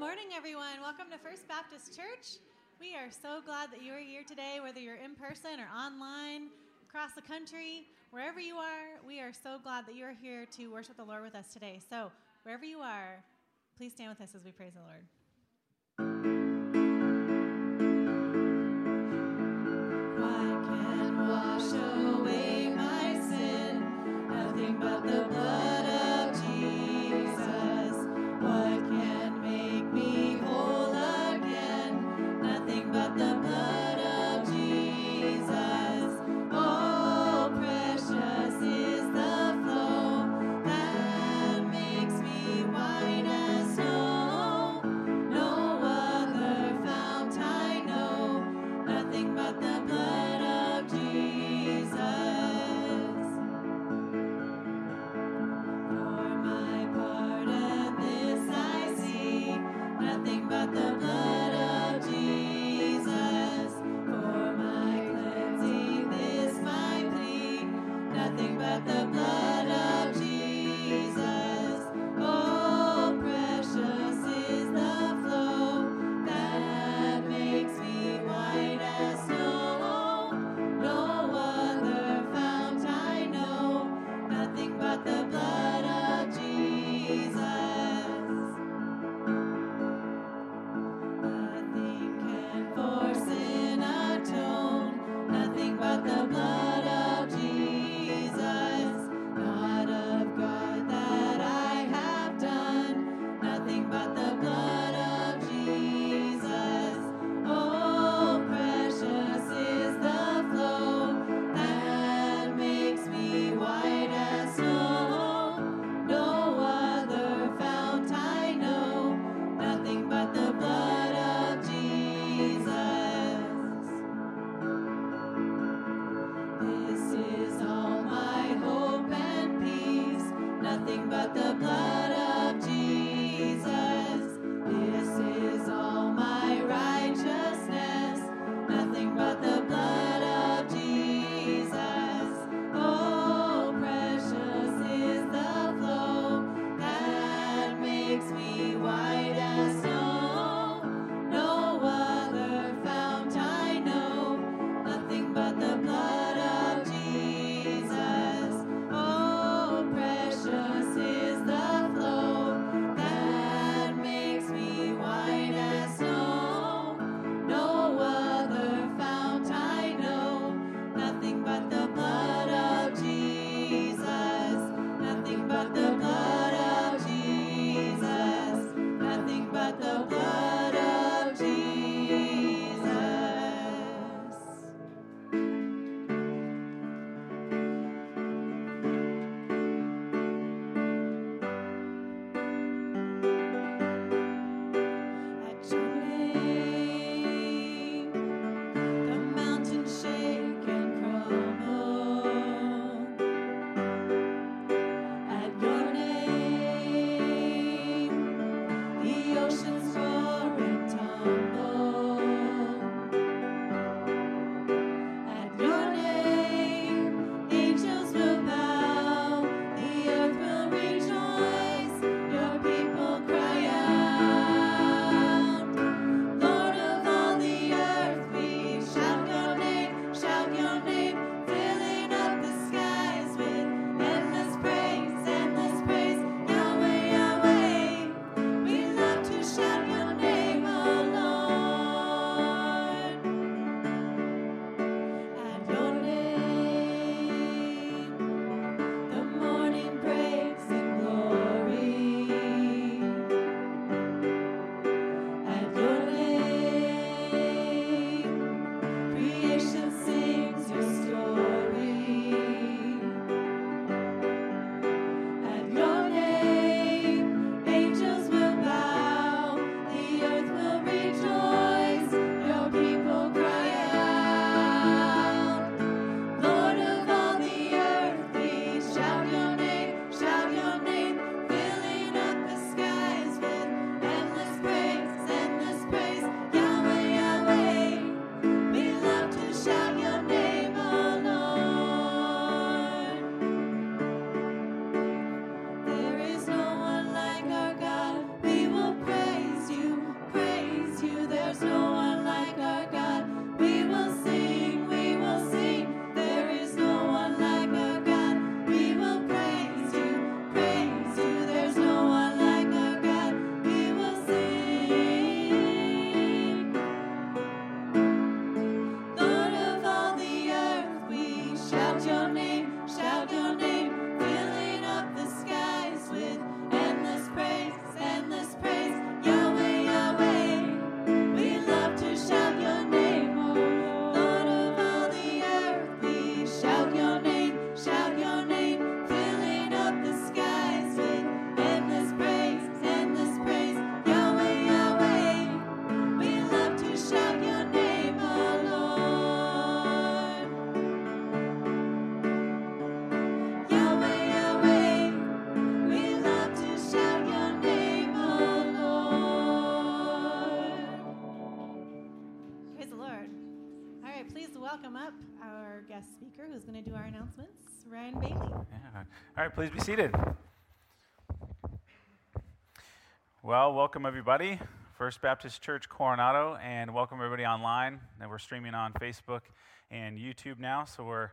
Good morning, everyone. Welcome to First Baptist Church. We are so glad that you are here today, whether you're in person or online, across the country, wherever you are. We are so glad that you are here to worship the Lord with us today. So, wherever you are, please stand with us as we praise the Lord. Yeah. All right, please be seated. Well, welcome everybody. First Baptist Church Coronado, and welcome everybody online. And we're streaming on Facebook and YouTube now, so we're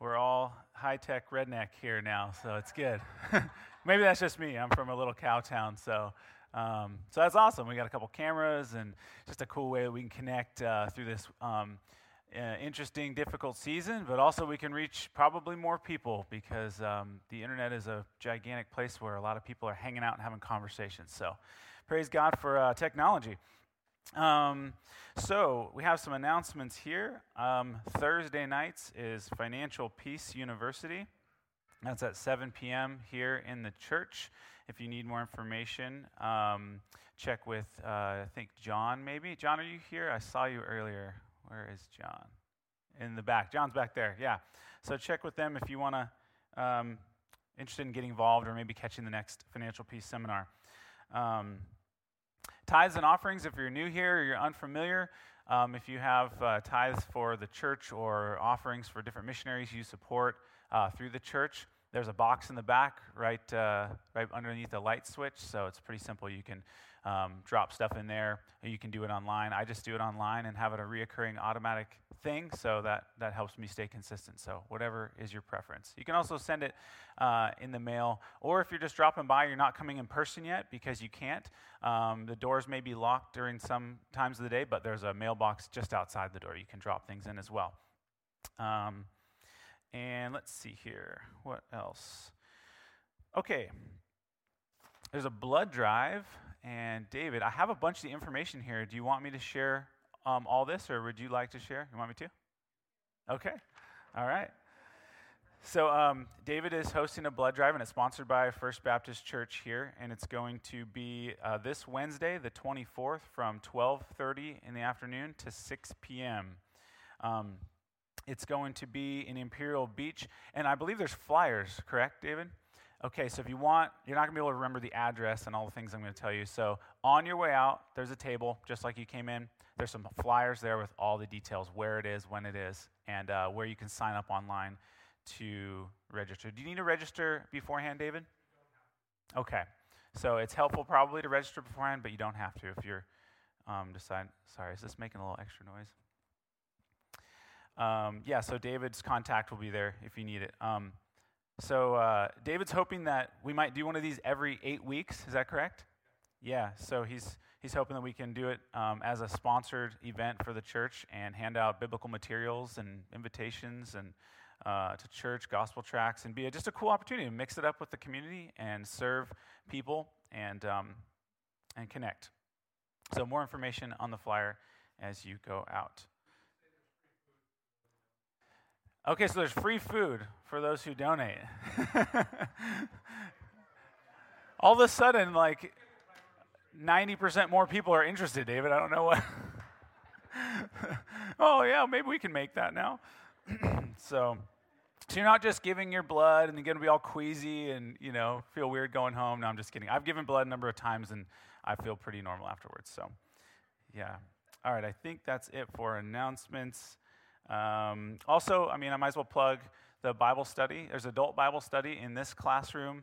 we're all high tech redneck here now, so it's good. Maybe that's just me. I'm from a little cow town, so um, so that's awesome. We got a couple cameras and just a cool way that we can connect uh, through this um, uh, interesting, difficult season, but also we can reach probably more people because um, the internet is a gigantic place where a lot of people are hanging out and having conversations. So praise God for uh, technology. Um, so we have some announcements here. Um, Thursday nights is Financial Peace University. That's at 7 p.m. here in the church. If you need more information, um, check with, uh, I think, John maybe. John, are you here? I saw you earlier. Where is John? In the back. John's back there, yeah. So check with them if you want to, um, interested in getting involved or maybe catching the next Financial Peace seminar. Um, tithes and offerings, if you're new here or you're unfamiliar, um, if you have uh, tithes for the church or offerings for different missionaries you support uh, through the church, there's a box in the back right, uh, right underneath the light switch. So it's pretty simple. You can um, drop stuff in there. You can do it online. I just do it online and have it a reoccurring automatic thing, so that, that helps me stay consistent. So, whatever is your preference. You can also send it uh, in the mail, or if you're just dropping by, you're not coming in person yet because you can't. Um, the doors may be locked during some times of the day, but there's a mailbox just outside the door. You can drop things in as well. Um, and let's see here. What else? Okay. There's a blood drive and David, I have a bunch of the information here. Do you want me to share um, all this, or would you like to share? You want me to? Okay. All right. So um, David is hosting a blood drive, and it's sponsored by First Baptist Church here, and it's going to be uh, this Wednesday, the 24th, from 12:30 in the afternoon to 6 p.m. Um, it's going to be in Imperial Beach, and I believe there's flyers. Correct, David? Okay, so if you want, you're not going to be able to remember the address and all the things I'm going to tell you. So on your way out, there's a table, just like you came in. There's some flyers there with all the details where it is, when it is, and uh, where you can sign up online to register. Do you need to register beforehand, David? Okay. So it's helpful probably to register beforehand, but you don't have to if you're um, decide. Sorry, is this making a little extra noise? Um, yeah, so David's contact will be there if you need it. Um, so uh, David's hoping that we might do one of these every eight weeks. Is that correct? Yeah. So he's he's hoping that we can do it um, as a sponsored event for the church and hand out biblical materials and invitations and uh, to church gospel tracts and be a, just a cool opportunity to mix it up with the community and serve people and um, and connect. So more information on the flyer as you go out. Okay, so there's free food for those who donate. All of a sudden, like 90% more people are interested, David. I don't know what. oh, yeah, maybe we can make that now. so, so you're not just giving your blood and you're going to be all queasy and, you know, feel weird going home. No, I'm just kidding. I've given blood a number of times and I feel pretty normal afterwards. So, yeah. All right, I think that's it for announcements. Um, also, I mean, I might as well plug the Bible study. There's adult Bible study in this classroom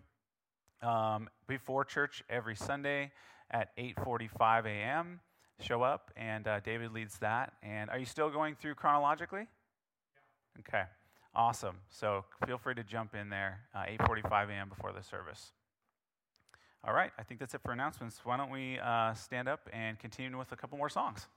um, before church every Sunday at 8:45 a.m. Show up, and uh, David leads that. And are you still going through chronologically? Yeah. Okay, awesome. So feel free to jump in there uh, 8:45 a.m. before the service. All right, I think that's it for announcements. Why don't we uh, stand up and continue with a couple more songs?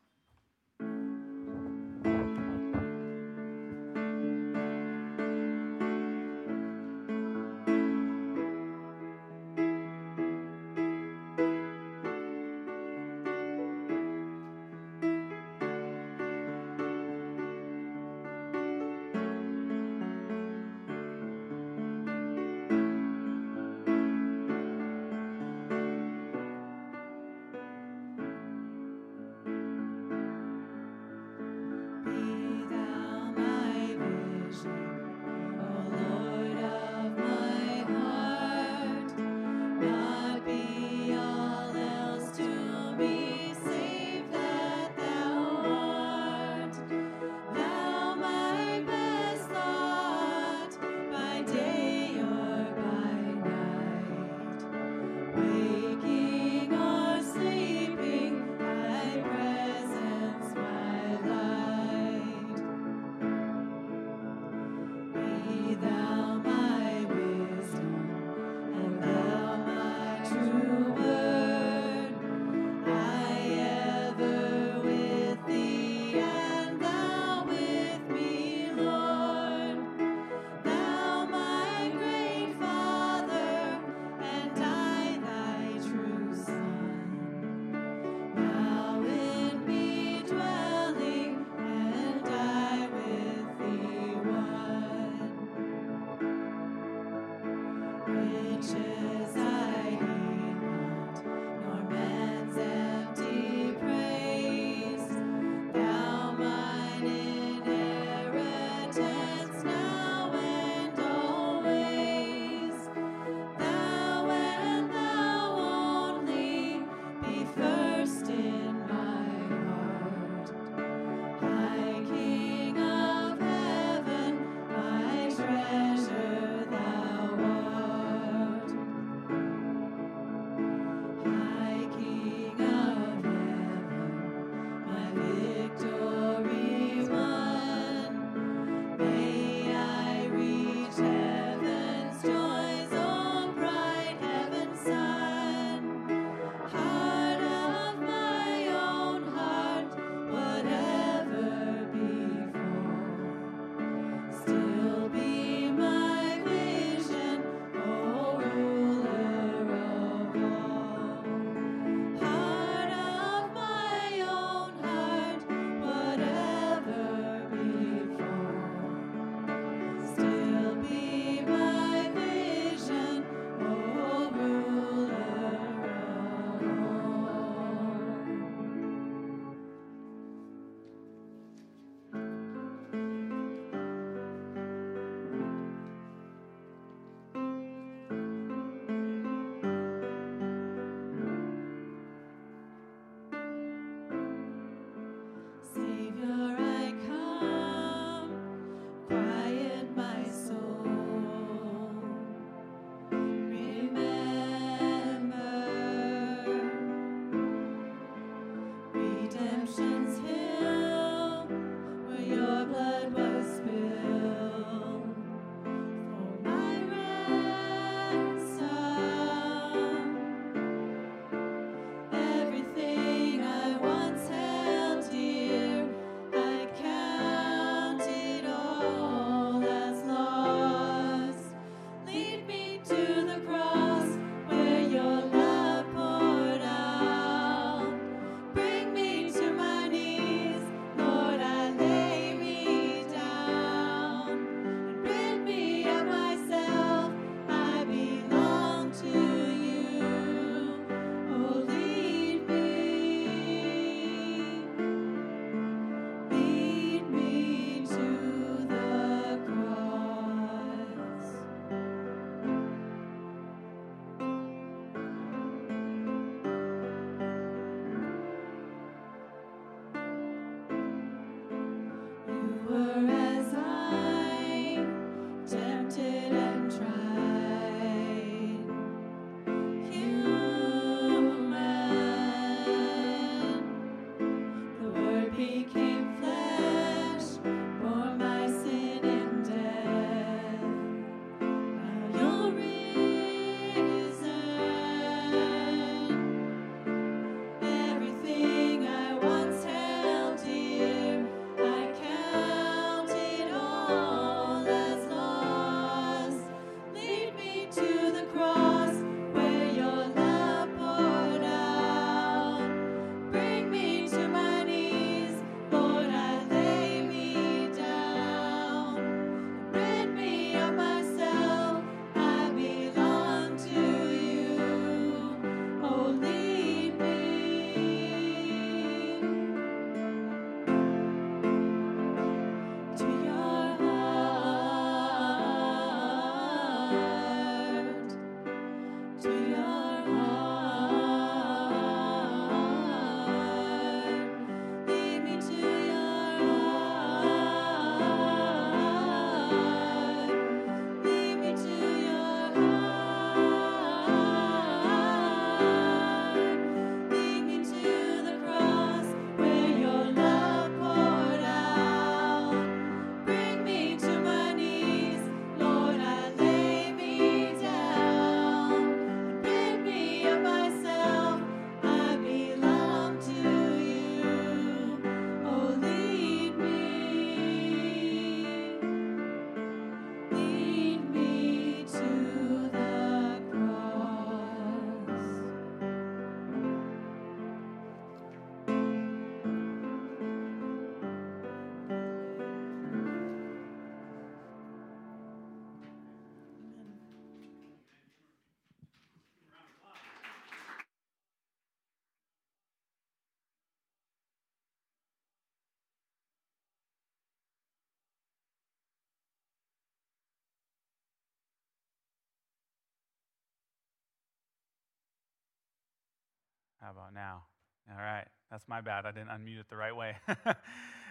How about now? All right, that's my bad. I didn't unmute it the right way.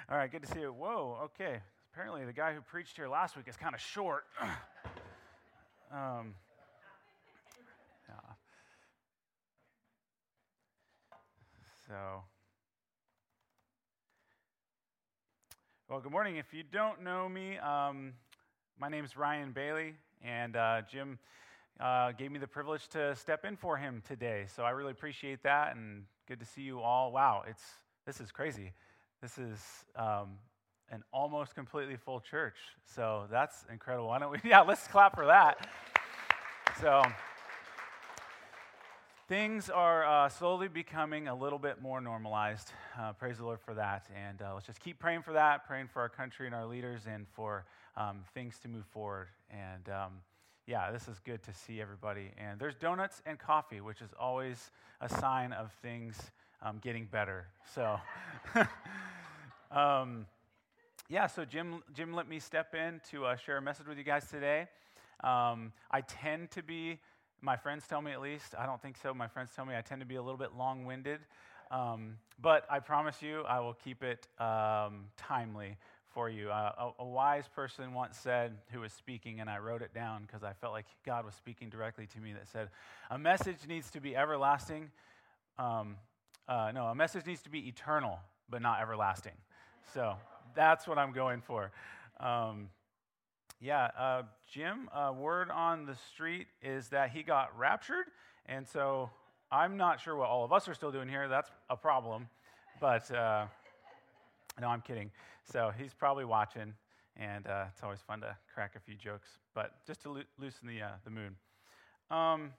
All right, good to see you. Whoa, okay. Apparently, the guy who preached here last week is kind of short. um, yeah. So, well, good morning. If you don't know me, um, my name is Ryan Bailey, and uh, Jim uh, gave me the privilege to step in for him today. So I really appreciate that, and good to see you all. Wow, it's this is crazy. This is um, an almost completely full church. So that's incredible. Why don't we? Yeah, let's clap for that. So things are uh, slowly becoming a little bit more normalized. Uh, praise the Lord for that. And uh, let's just keep praying for that, praying for our country and our leaders, and for um, things to move forward. And um, yeah, this is good to see everybody. And there's donuts and coffee, which is always a sign of things um, getting better. So, um, yeah, so Jim, Jim let me step in to uh, share a message with you guys today. Um, I tend to be, my friends tell me at least, I don't think so. My friends tell me I tend to be a little bit long winded. Um, but I promise you, I will keep it um, timely for you. Uh, a, a, wise person once said, who was speaking, and I wrote it down because I felt like God was speaking directly to me, that said, A message needs to be everlasting. Um, uh, no, a message needs to be eternal, but not everlasting. So that's what I'm going for. Um, yeah, uh, Jim, uh, word on the street is that he got raptured. And so I'm not sure what all of us are still doing here. That's a problem. But uh, no, I'm kidding. So he's probably watching, and uh, it's always fun to crack a few jokes, but just to lo- loosen the, uh, the mood. Um,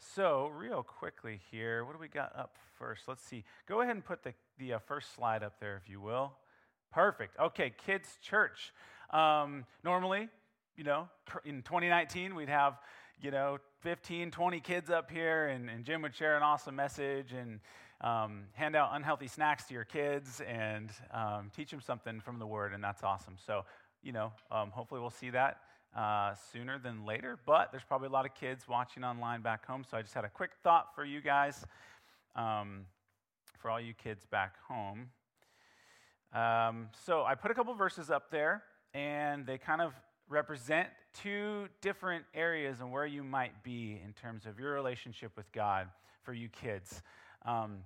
so, real quickly here, what do we got up first? Let's see. Go ahead and put the, the uh, first slide up there, if you will. Perfect. Okay, kids' church. Um, normally, you know, in 2019, we'd have, you know, 15, 20 kids up here, and, and Jim would share an awesome message and um, hand out unhealthy snacks to your kids and um, teach them something from the Word, and that's awesome. So, you know, um, hopefully we'll see that uh, sooner than later, but there's probably a lot of kids watching online back home, so I just had a quick thought for you guys, um, for all you kids back home. Um, so I put a couple verses up there, and they kind of represent two different areas and where you might be in terms of your relationship with God for you kids. Um,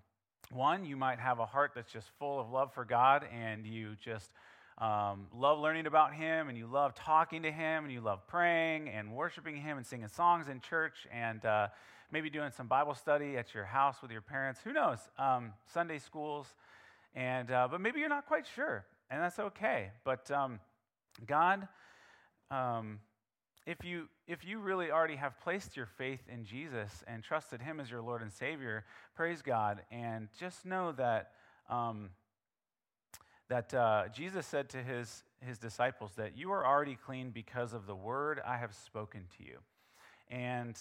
one, you might have a heart that's just full of love for God, and you just um, love learning about Him, and you love talking to Him, and you love praying and worshiping Him and singing songs in church, and uh, maybe doing some Bible study at your house with your parents. Who knows? Um, Sunday schools, and uh, but maybe you're not quite sure, and that's okay. But um, God, um, if you if you really already have placed your faith in Jesus and trusted Him as your Lord and Savior, praise God, and just know that. Um, that uh, Jesus said to his, his disciples that you are already clean because of the word I have spoken to you. And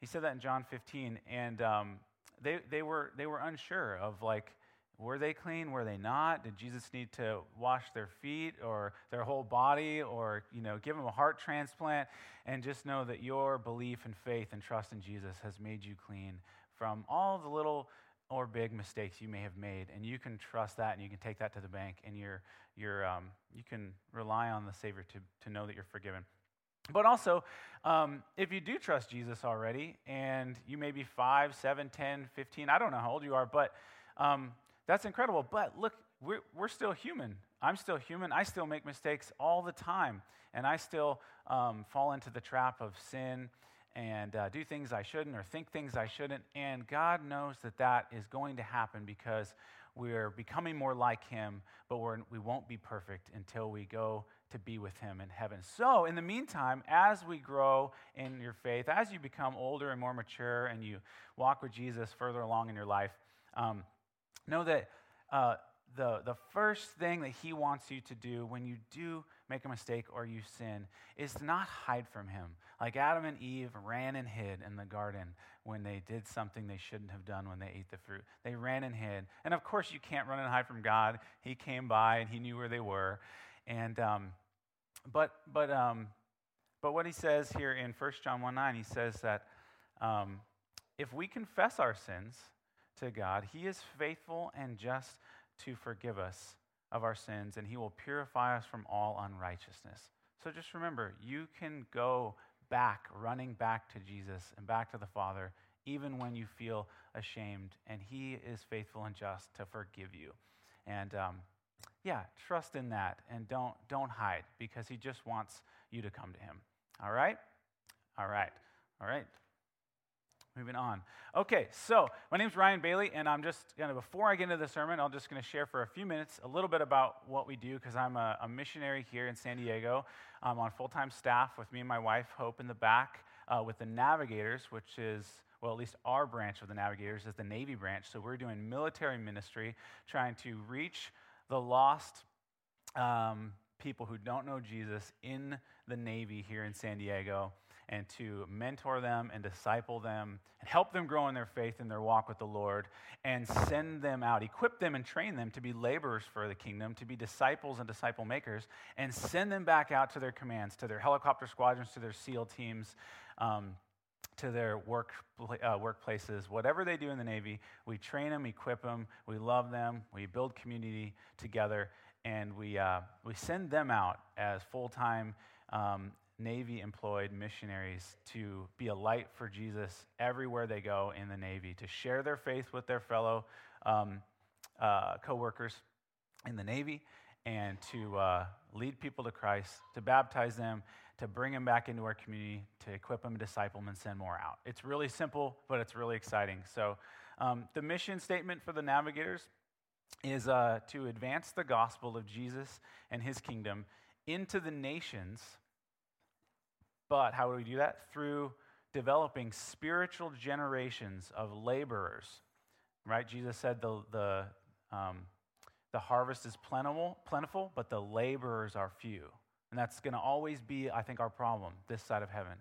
he said that in John 15. And um, they, they, were, they were unsure of like, were they clean? Were they not? Did Jesus need to wash their feet or their whole body or, you know, give them a heart transplant? And just know that your belief and faith and trust in Jesus has made you clean from all the little or big mistakes you may have made, and you can trust that, and you can take that to the bank, and you're, you're, um, you can rely on the Savior to, to know that you're forgiven. But also, um, if you do trust Jesus already, and you may be 5, 7, 10, 15, I don't know how old you are, but um, that's incredible. But look, we're, we're still human. I'm still human. I still make mistakes all the time, and I still um, fall into the trap of sin and uh, do things I shouldn't or think things I shouldn't. And God knows that that is going to happen because we're becoming more like Him, but we're, we won't be perfect until we go to be with Him in heaven. So, in the meantime, as we grow in your faith, as you become older and more mature, and you walk with Jesus further along in your life, um, know that uh, the, the first thing that He wants you to do when you do make a mistake or you sin is to not hide from him. Like Adam and Eve ran and hid in the garden when they did something they shouldn't have done when they ate the fruit. They ran and hid. And of course, you can't run and hide from God. He came by and he knew where they were. And, um, but, but, um, but what he says here in 1 John 1 9, he says that um, if we confess our sins to God, he is faithful and just to forgive us of our sins, and he will purify us from all unrighteousness. So just remember, you can go back, running back to Jesus and back to the Father, even when you feel ashamed, and he is faithful and just to forgive you. And um, yeah, trust in that and don't, don't hide because he just wants you to come to him. All right? All right. All right. Moving on. Okay, so my name is Ryan Bailey, and I'm just going to, before I get into the sermon, I'm just going to share for a few minutes a little bit about what we do because I'm a, a, missionary here in San Diego. I'm on full time staff with me and my wife, Hope, in the back uh, with the Navigators, which is, well, at least our branch of the Navigators is the Navy branch. So we're doing military ministry, trying to reach the lost um, people who don't know Jesus in the Navy here in San Diego and to mentor them and disciple them and help them grow in their faith and their walk with the Lord and send them out, equip them and train them to be laborers for the kingdom, to be disciples and disciple makers, and send them back out to their commands, to their helicopter squadrons, to their SEAL teams. Um, to their work, uh, workplaces, whatever they do in the Navy, we train them, equip them, we love them, we build community together, and we, uh, we send them out as full time um, Navy employed missionaries to be a light for Jesus everywhere they go in the Navy, to share their faith with their fellow um, uh, co workers in the Navy, and to uh, lead people to Christ, to baptize them, to bring them back into our community, to equip them, disciple them, and send more out. It's really simple, but it's really exciting. So, um, the mission statement for the navigators is uh, to advance the gospel of Jesus and his kingdom into the nations but how do we do that? Through developing spiritual generations of laborers. Right? Jesus said the, the, um, the harvest is plentiful, plentiful, but the laborers are few. And that's going to always be, I think, our problem this side of heaven.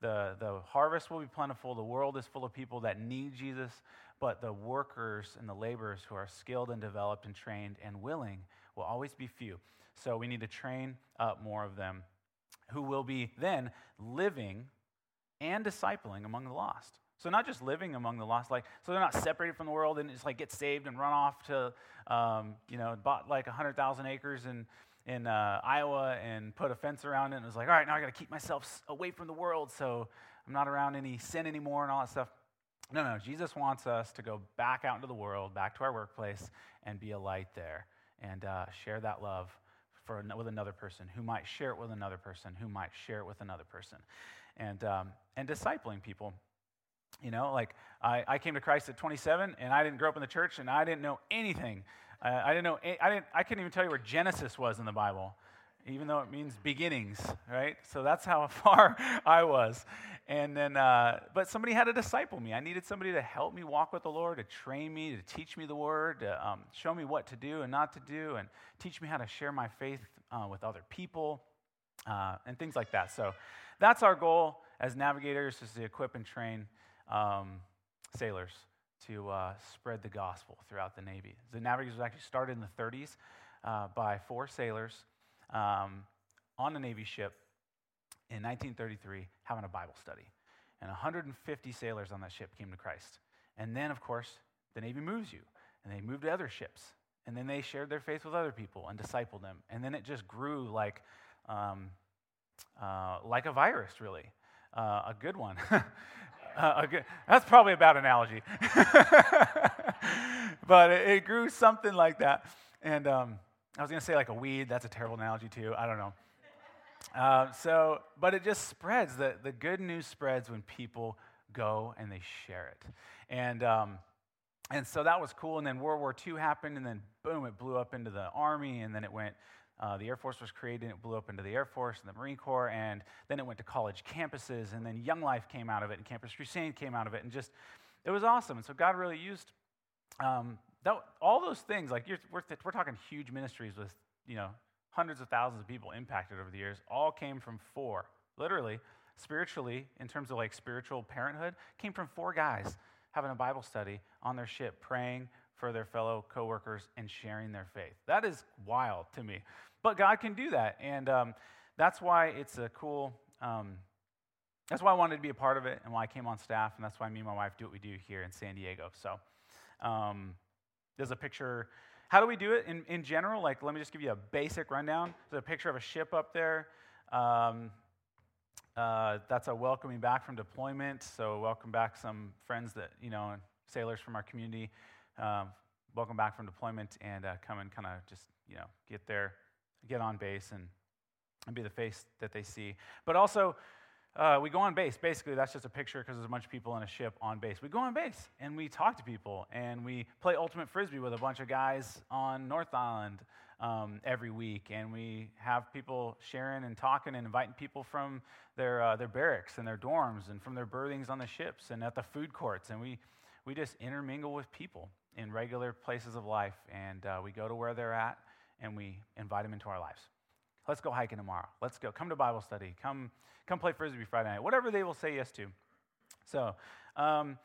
The, the harvest will be plentiful. The world is full of people that need Jesus, but the workers and the laborers who are skilled and developed and trained and willing will always be few. So we need to train up more of them who will be then living and discipling among the lost. So not just living among the lost, like so they're not separated from the world and just like get saved and run off to, um, you know, bought like hundred thousand acres in in uh, Iowa and put a fence around it and was like, all right, now I got to keep myself away from the world so I'm not around any sin anymore and all that stuff. No, no, Jesus wants us to go back out into the world, back to our workplace, and be a light there and uh, share that love for, with another person who might share it with another person who might share it with another person. And, um, and discipling people. You know, like I, I came to Christ at 27 and I didn't grow up in the church and I didn't know anything. Uh, I didn't know, I, didn't, I couldn't even tell you where Genesis was in the Bible even though it means beginnings, right? So that's how far I was. And then, uh, but somebody had to disciple me. I needed somebody to help me walk with the Lord, to train me, to teach me the word, to um, show me what to do and not to do, and teach me how to share my faith uh, with other people, uh, and things like that. So that's our goal as navigators is to equip and train um, sailors to uh, spread the gospel throughout the Navy. The Navigators was actually started in the 30s uh, by four sailors um, on a Navy ship in 1933 having a Bible study. And 150 sailors on that ship came to Christ. And then, of course, the Navy moves you, and they move to other ships. And then they shared their faith with other people and discipled them. And then it just grew like, um, uh, like a virus, really. Uh, a good one. uh, a good, that's probably a bad analogy. but it, it, grew something like that. And um, I was going to say like a weed. That's a terrible analogy, too. I don't know. Uh, so, but it just spreads. The, the good news spreads when people go and they share it. And, um, and so that was cool. And then World War II happened, and then boom, it blew up into the Army, and then it went, uh, the Air Force was created, and it blew up into the Air Force and the Marine Corps, and then it went to college campuses, and then Young Life came out of it, and Campus Crusade came out of it, and just, it was awesome. And so God really used um, that, all those things. Like, we're, we're talking huge ministries with, you know, hundreds of thousands of people impacted over the years, all came from four, literally, spiritually, in terms of like spiritual parenthood, came from four guys having a Bible study on their ship, praying for their fellow coworkers and sharing their faith. That is wild to me. But God can do that. And um, that's why it's a cool, um, that's why I wanted to be a part of it and why I came on staff. And that's why me and my wife do what we do here in San Diego. So um, there's a picture how do we do it in, in general? Like, let me just give you a basic rundown. There's a picture of a ship up there. Um, uh, that's a welcoming back from deployment. So, welcome back some friends that, you know, sailors from our community. Um, welcome back from deployment and uh, come and kind of just, you know, get there, get on base and, and be the face that they see. But also, uh, we go on base. Basically, that's just a picture because there's a bunch of people in a ship on base. We go on base and we talk to people and we play ultimate frisbee with a bunch of guys on North Island um, every week. And we have people sharing and talking and inviting people from their, uh, their barracks and their dorms and from their berthings on the ships and at the food courts. And we, we just intermingle with people in regular places of life. And uh, we go to where they're at and we invite them into our lives. Let's go hiking tomorrow. Let's go. Come to Bible study. Come come play Frisbee Friday night, whatever they will say yes to. So, um,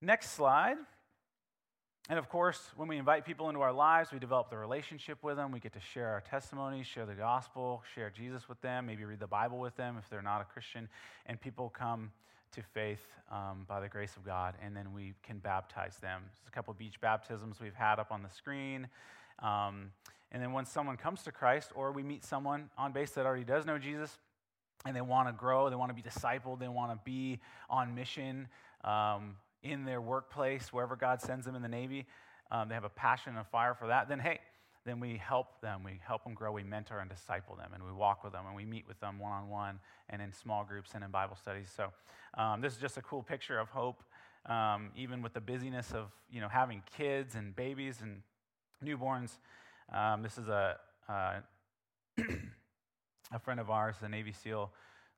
next slide. And of course, when we invite people into our lives, we develop the relationship with them. We get to share our testimonies, share the gospel, share Jesus with them, maybe read the Bible with them if they're not a Christian. And people come to faith um, by the grace of God, and then we can baptize them. There's a couple beach baptisms we've had up on the screen. Um, and then when someone comes to Christ, or we meet someone on base that already does know Jesus, and they want to grow, they want to be discipled, they want to be on mission um, in their workplace, wherever God sends them in the Navy. Um, they have a passion and a fire for that. Then, hey, then we help them. We help them grow. We mentor and disciple them, and we walk with them, and we meet with them one on one, and in small groups and in Bible studies. So, um, this is just a cool picture of hope, um, even with the busyness of you know having kids and babies and newborns. Um, this is a uh, a friend of ours, a Navy SEAL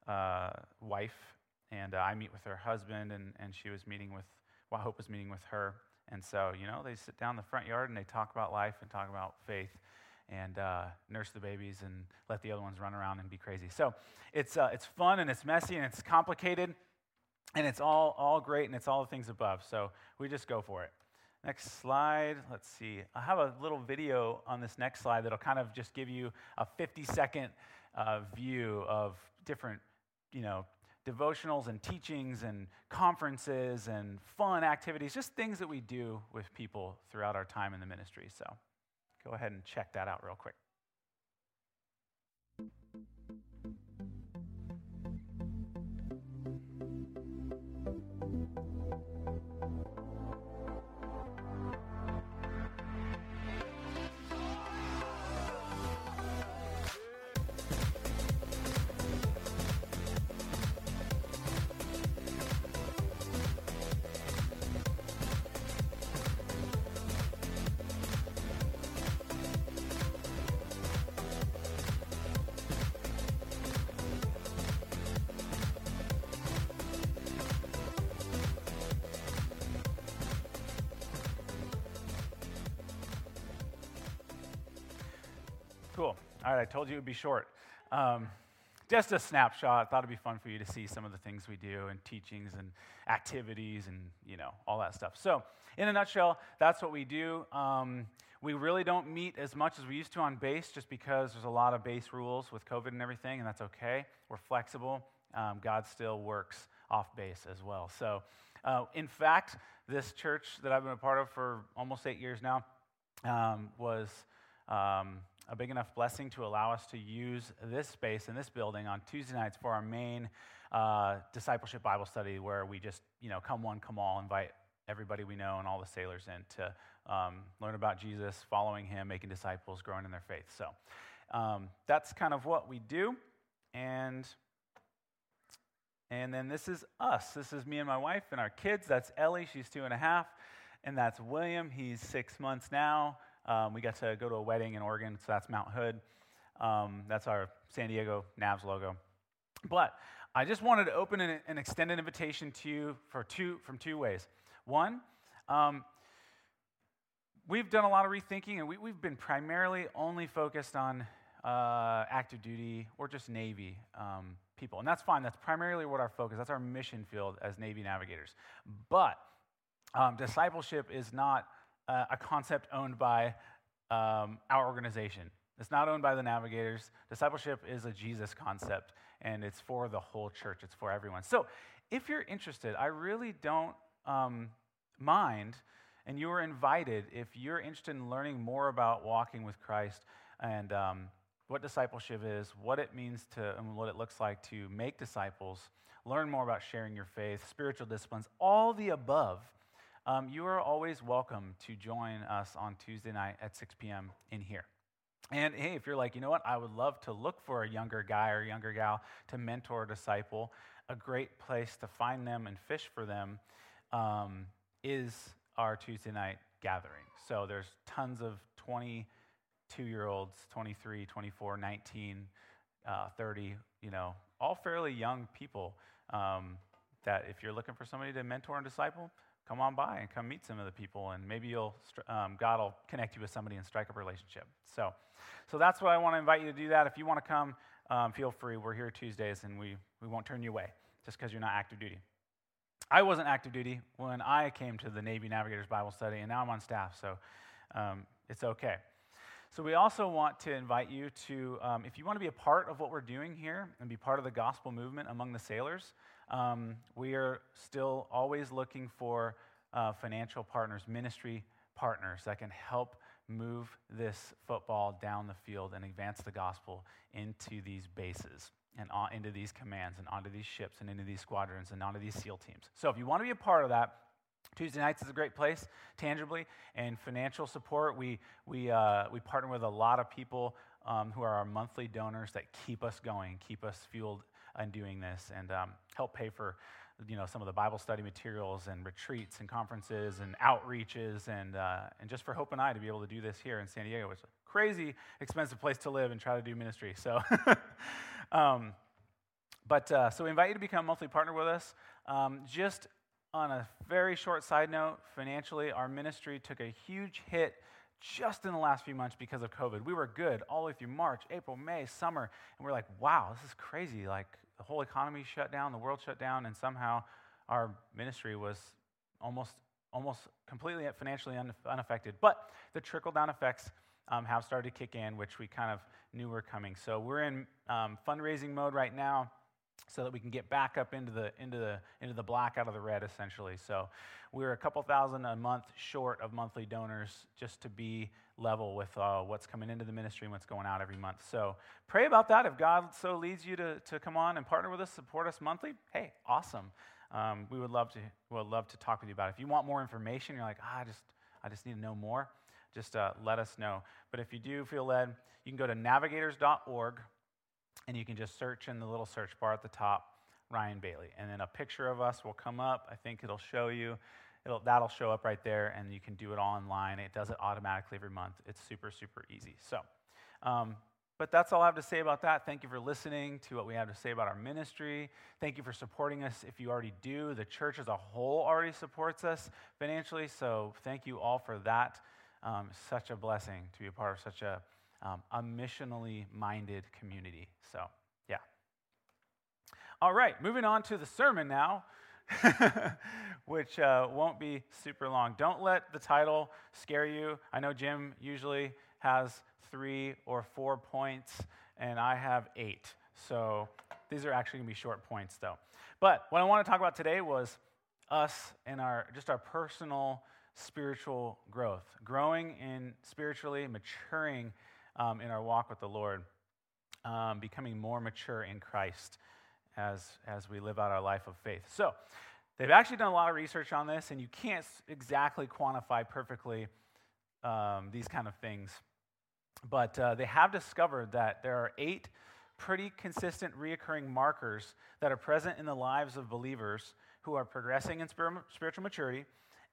uh, wife, and uh, I meet with her husband, and, and she was meeting with, well, Hope was meeting with her. And so, you know, they sit down in the front yard and they talk about life and talk about faith and uh, nurse the babies and let the other ones run around and be crazy. So it's, uh, it's fun and it's messy and it's complicated and it's all, all great and it's all the things above. So we just go for it. Next slide. Let's see. I have a little video on this next slide that'll kind of just give you a 50 second uh, view of different, you know, devotionals and teachings and conferences and fun activities, just things that we do with people throughout our time in the ministry. So go ahead and check that out real quick. I told you it would be short. Um, just a snapshot. I thought it'd be fun for you to see some of the things we do and teachings and activities and you know all that stuff. So, in a nutshell, that's what we do. Um, we really don't meet as much as we used to on base, just because there's a lot of base rules with COVID and everything, and that's okay. We're flexible. Um, God still works off base as well. So, uh, in fact, this church that I've been a part of for almost eight years now um, was um, a big enough blessing to allow us to use this space in this building on Tuesday nights for our main uh, discipleship Bible study, where we just, you know, come one, come all, invite everybody we know and all the sailors in to um, learn about Jesus, following him, making disciples, growing in their faith. So um, that's kind of what we do. And and then this is us. This is me and my wife and our kids. That's Ellie, she's two and a half. And that's William, he's six months now. Um, we got to go to a wedding in Oregon, so that's Mount Hood. Um, that's our San Diego Navs logo. But I just wanted to open an, an extended invitation to you for two, from two ways. One, um, we've done a lot of rethinking, and we, have been primarily only focused on uh, active duty or just Navy um, people. And that's fine. That's primarily what our focus, that's our mission field as Navy navigators. But um, discipleship is not uh, a concept owned by um, our organization. It's not owned by the navigators. Discipleship is a Jesus concept, and it's for the whole church, it's for everyone. So, if you're interested, I really don't um, mind, and you are invited if you're interested in learning more about walking with Christ and um, what discipleship is, what it means to, and what it looks like to make disciples, learn more about sharing your faith, spiritual disciplines, all the above um, you are always welcome to join us on Tuesday night at 6 p.m. in here. And hey, if you're like, you know what, I would love to look for a younger guy or younger gal to mentor, or disciple, a great place to find them and fish for them um, is our Tuesday night gathering. So there's tons of 22 year olds, 23, 24, 19, uh, 30, you know, all fairly young people um, that if you're looking for somebody to mentor and disciple, come on by and come meet some of the people, and maybe you'll um, God will connect you with somebody and strike up a relationship. So, so that's what I want to invite you to do. That if you want to come, um, feel free. We're here Tuesdays, and we we won't turn you away just because you're not active duty. I wasn't active duty when I came to the Navy Navigators Bible Study, and now I'm on staff, so um, it's okay. So, we also want to invite you to, um, if you want to be a part of what we're doing here and be part of the gospel movement among the sailors, um, we are still always looking for uh, financial partners, ministry partners that can help move this football down the field and advance the gospel into these bases and on, into these commands and onto these ships and into these squadrons and onto these SEAL teams. So if you want to be a part of that, Tuesday nights is a great place, tangibly, and financial support. We, we, uh, we partner with a lot of people um, who are our monthly donors that keep us going, keep us fueled in doing this, and um, help pay for you know some of the Bible study materials and retreats and conferences and outreaches, and, uh, and just for Hope and I to be able to do this here in San Diego, which is a crazy expensive place to live and try to do ministry. So. um, but uh, so we invite you to become a monthly partner with us. Um, just on a very short side note, financially, our ministry took a huge hit just in the last few months because of COVID. We were good all the way through March, April, May, summer, and we're like, wow, this is crazy. Like the whole economy shut down, the world shut down, and somehow our ministry was almost almost completely financially unaffected. But the trickle down effects um, have started to kick in, which we kind of knew were coming. So we're in um, fundraising mode right now so that we can get back up into the into the into the black out of the red essentially. So we're a couple thousand a month short of monthly donors just to be level with uh, what's coming into the ministry and what's going out every month. So pray about that. If god so leads you to, to come on and partner with us support us monthly hey awesome. Um, we would love to would love to talk with you about it. If you want more information you're like ah, i just i just need to know more just uh, let us know. But if you do feel led you can go to navigators.org and you can just search in the little search bar at the top Ryan Bailey. And then a picture of us will come up. I think it'll show you. It'll, that'll show up right there, and you can do it online. It does it automatically every month. It's super, super easy. So, um, but that's all I have to say about that. Thank you for listening to what we have to say about our ministry. Thank you for supporting us if you already do. The church as a whole already supports us financially, so thank you all for that. Um, such a blessing to be a part of such a, um, a missionally minded community. So, yeah. All right, moving on to the sermon now, which uh, won't be super long. Don't let the title scare you. I know Jim usually has three or four points, and I have eight. So these are actually going to be short points, though. But what I want to talk about today was us and our just our personal spiritual growth, growing in spiritually, maturing um, in our walk with the Lord, um, becoming more mature in Christ as, as we live out our life of faith. So, they've actually done a lot of research on this, and you can't exactly quantify perfectly um, these kind of things. But uh, they have discovered that there are eight pretty consistent, reoccurring markers that are present in the lives of believers who are progressing in spiritual maturity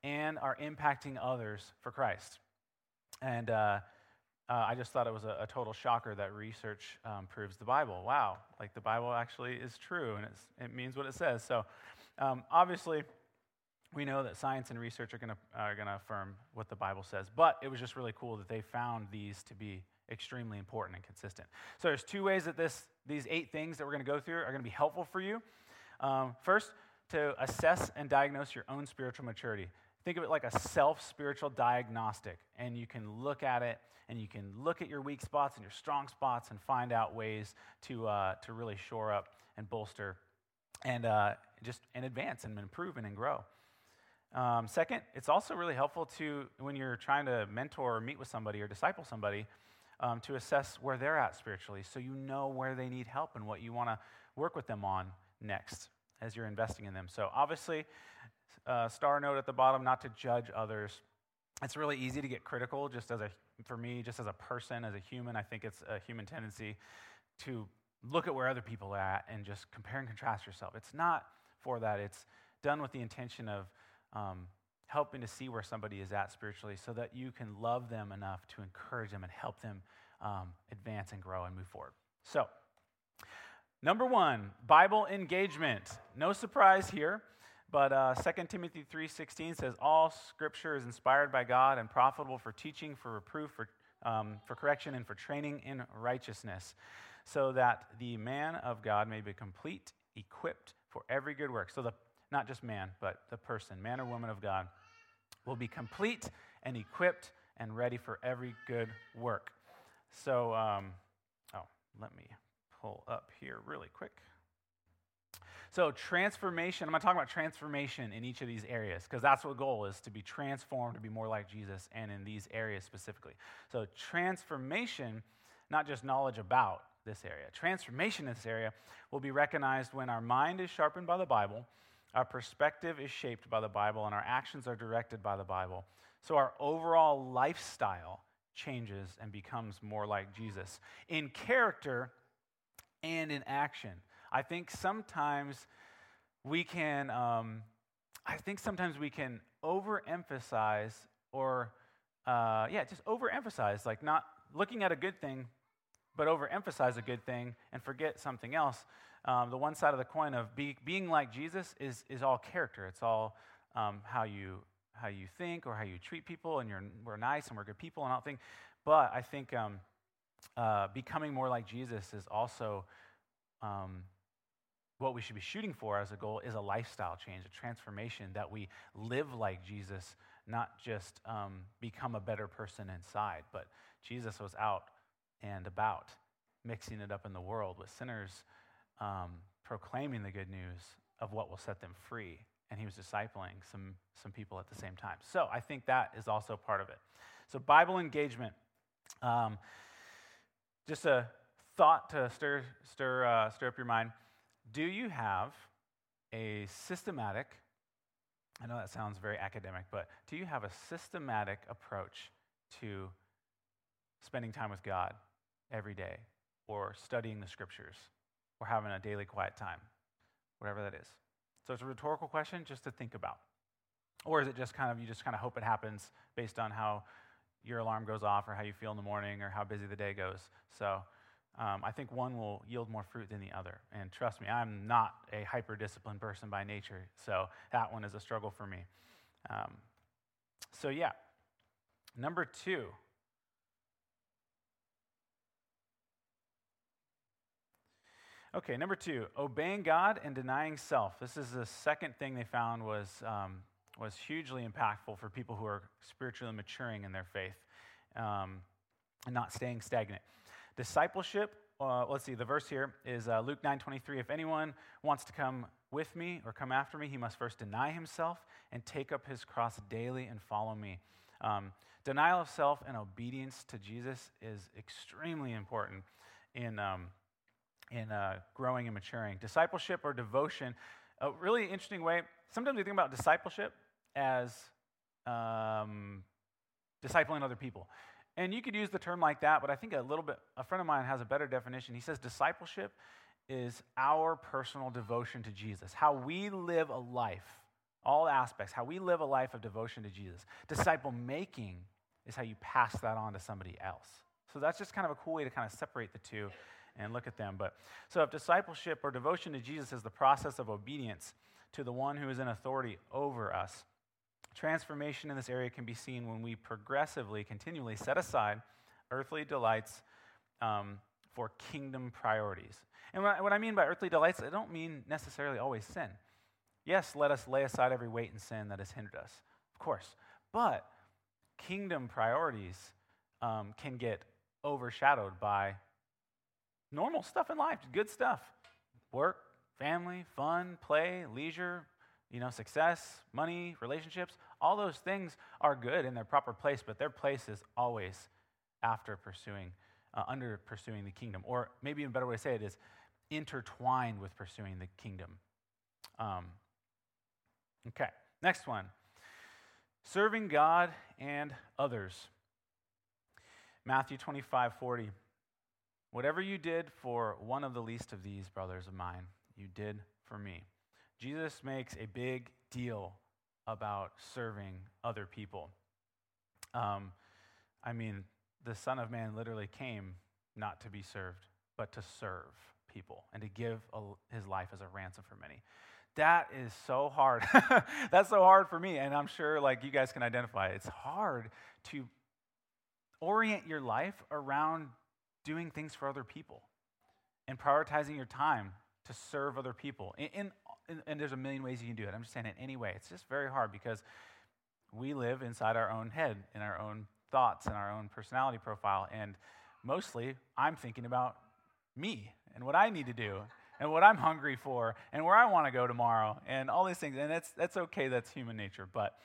and are impacting others for Christ. And uh, uh, I just thought it was a, a total shocker that research um, proves the Bible. Wow, like the Bible actually is true and it means what it says. So, um, obviously, we know that science and research are going are to affirm what the Bible says, but it was just really cool that they found these to be extremely important and consistent. So, there's two ways that this, these eight things that we're going to go through are going to be helpful for you. Um, first, to assess and diagnose your own spiritual maturity. Think of it like a self spiritual diagnostic, and you can look at it and you can look at your weak spots and your strong spots and find out ways to, uh, to really shore up and bolster and uh, just and advance and improve and grow. Um, second, it's also really helpful to when you're trying to mentor or meet with somebody or disciple somebody um, to assess where they're at spiritually, so you know where they need help and what you want to work with them on next as you're investing in them. So obviously, uh, star note at the bottom, not to judge others. It's really easy to get critical just as a for me, just as a person, as a human, I think it's a human tendency to look at where other people are at and just compare and contrast yourself. It's not for that. It's done with the intention of um, helping to see where somebody is at spiritually so that you can love them enough to encourage them and help them um, advance and grow and move forward. So, number one, Bible engagement. No surprise here. But uh, 2 Timothy 3.16 says, All scripture is inspired by God and profitable for teaching, for reproof, for, um, for correction, and for training in righteousness, so that the man of God may be complete, equipped for every good work. So the, not just man, but the person, man or woman of God, will be complete and equipped and ready for every good work. So, um, oh, let me pull up here really quick. So, transformation, I'm going to talk about transformation in each of these areas because that's what the goal is to be transformed, to be more like Jesus, and in these areas specifically. So, transformation, not just knowledge about this area, transformation in this area will be recognized when our mind is sharpened by the Bible, our perspective is shaped by the Bible, and our actions are directed by the Bible. So, our overall lifestyle changes and becomes more like Jesus in character and in action. I think sometimes we can, um, I think sometimes we can overemphasize or, uh, yeah, just overemphasize, like not looking at a good thing, but overemphasize a good thing and forget something else. Um, the one side of the coin of be, being like Jesus is, is all character. It's all um, how you how you think or how you treat people, and you're, we're nice and we're good people and all things. But I think um, uh, becoming more like Jesus is also um, what we should be shooting for as a goal is a lifestyle change, a transformation that we live like Jesus, not just um, become a better person inside. But Jesus was out and about, mixing it up in the world with sinners, um, proclaiming the good news of what will set them free. And he was discipling some, some people at the same time. So I think that is also part of it. So, Bible engagement. Um, just a thought to stir, stir, uh, stir up your mind. Do you have a systematic, I know that sounds very academic, but do you have a systematic approach to spending time with God every day, or studying the scriptures, or having a daily quiet time, whatever that is? So it's a rhetorical question just to think about. Or is it just kind of, you just kind of hope it happens based on how your alarm goes off or how you feel in the morning or how busy the day goes? So um, I think one will yield more fruit than the other. And trust me, I'm not a hyper disciplined person by nature, so that one is a struggle for me. Um, so, yeah. Number two. Okay, number two, obeying God and denying self. This is the second thing they found was, um, was hugely impactful for people who are spiritually maturing in their faith um, and not staying stagnant. Discipleship, uh, let's see, the verse here is uh, Luke 9:23. If anyone wants to come with me or come after me, he must first deny himself and take up his cross daily and follow me. Um, denial of self and obedience to Jesus is extremely important in, um, in uh, growing and maturing. Discipleship or devotion, a really interesting way. Sometimes we think about discipleship as um, discipling other people. And you could use the term like that, but I think a little bit, a friend of mine has a better definition. He says discipleship is our personal devotion to Jesus, how we live a life, all aspects, how we live a life of devotion to Jesus. Disciple making is how you pass that on to somebody else. So that's just kind of a cool way to kind of separate the two and look at them. But so if discipleship or devotion to Jesus is the process of obedience to the one who is in authority over us, Transformation in this area can be seen when we progressively, continually set aside earthly delights um, for kingdom priorities. And what I, mean by earthly delights, I don't mean necessarily always sin. Yes, let us lay aside every weight and sin that has hindered us, of course. But kingdom priorities um, can get overshadowed by normal stuff in life, good stuff work, family, fun, play, leisure, you know, success, money, relationships, all those things are good in their proper place, but their place is always after pursuing, uh, under pursuing the kingdom. Or maybe a better way to say it is intertwined with pursuing the kingdom. Um, okay, next one serving God and others. Matthew 25, 40. Whatever you did for one of the least of these brothers of mine, you did for me. Jesus makes a big deal about serving other people. Um, I mean, the Son of Man literally came not to be served, but to serve people and to give a, his life as a ransom for many. That is so hard. That's so hard for me, and I'm sure like you guys can identify. It's hard to orient your life around doing things for other people and prioritizing your time to serve other people in, in and, and there's a million ways you can do it. I'm just saying it anyway. It's just very hard because we live inside our own head, in our own thoughts, and our own personality profile. And mostly, I'm thinking about me and what I need to do and what I'm hungry for and where I want to go tomorrow and all these things. And that's, that's okay, that's human nature. But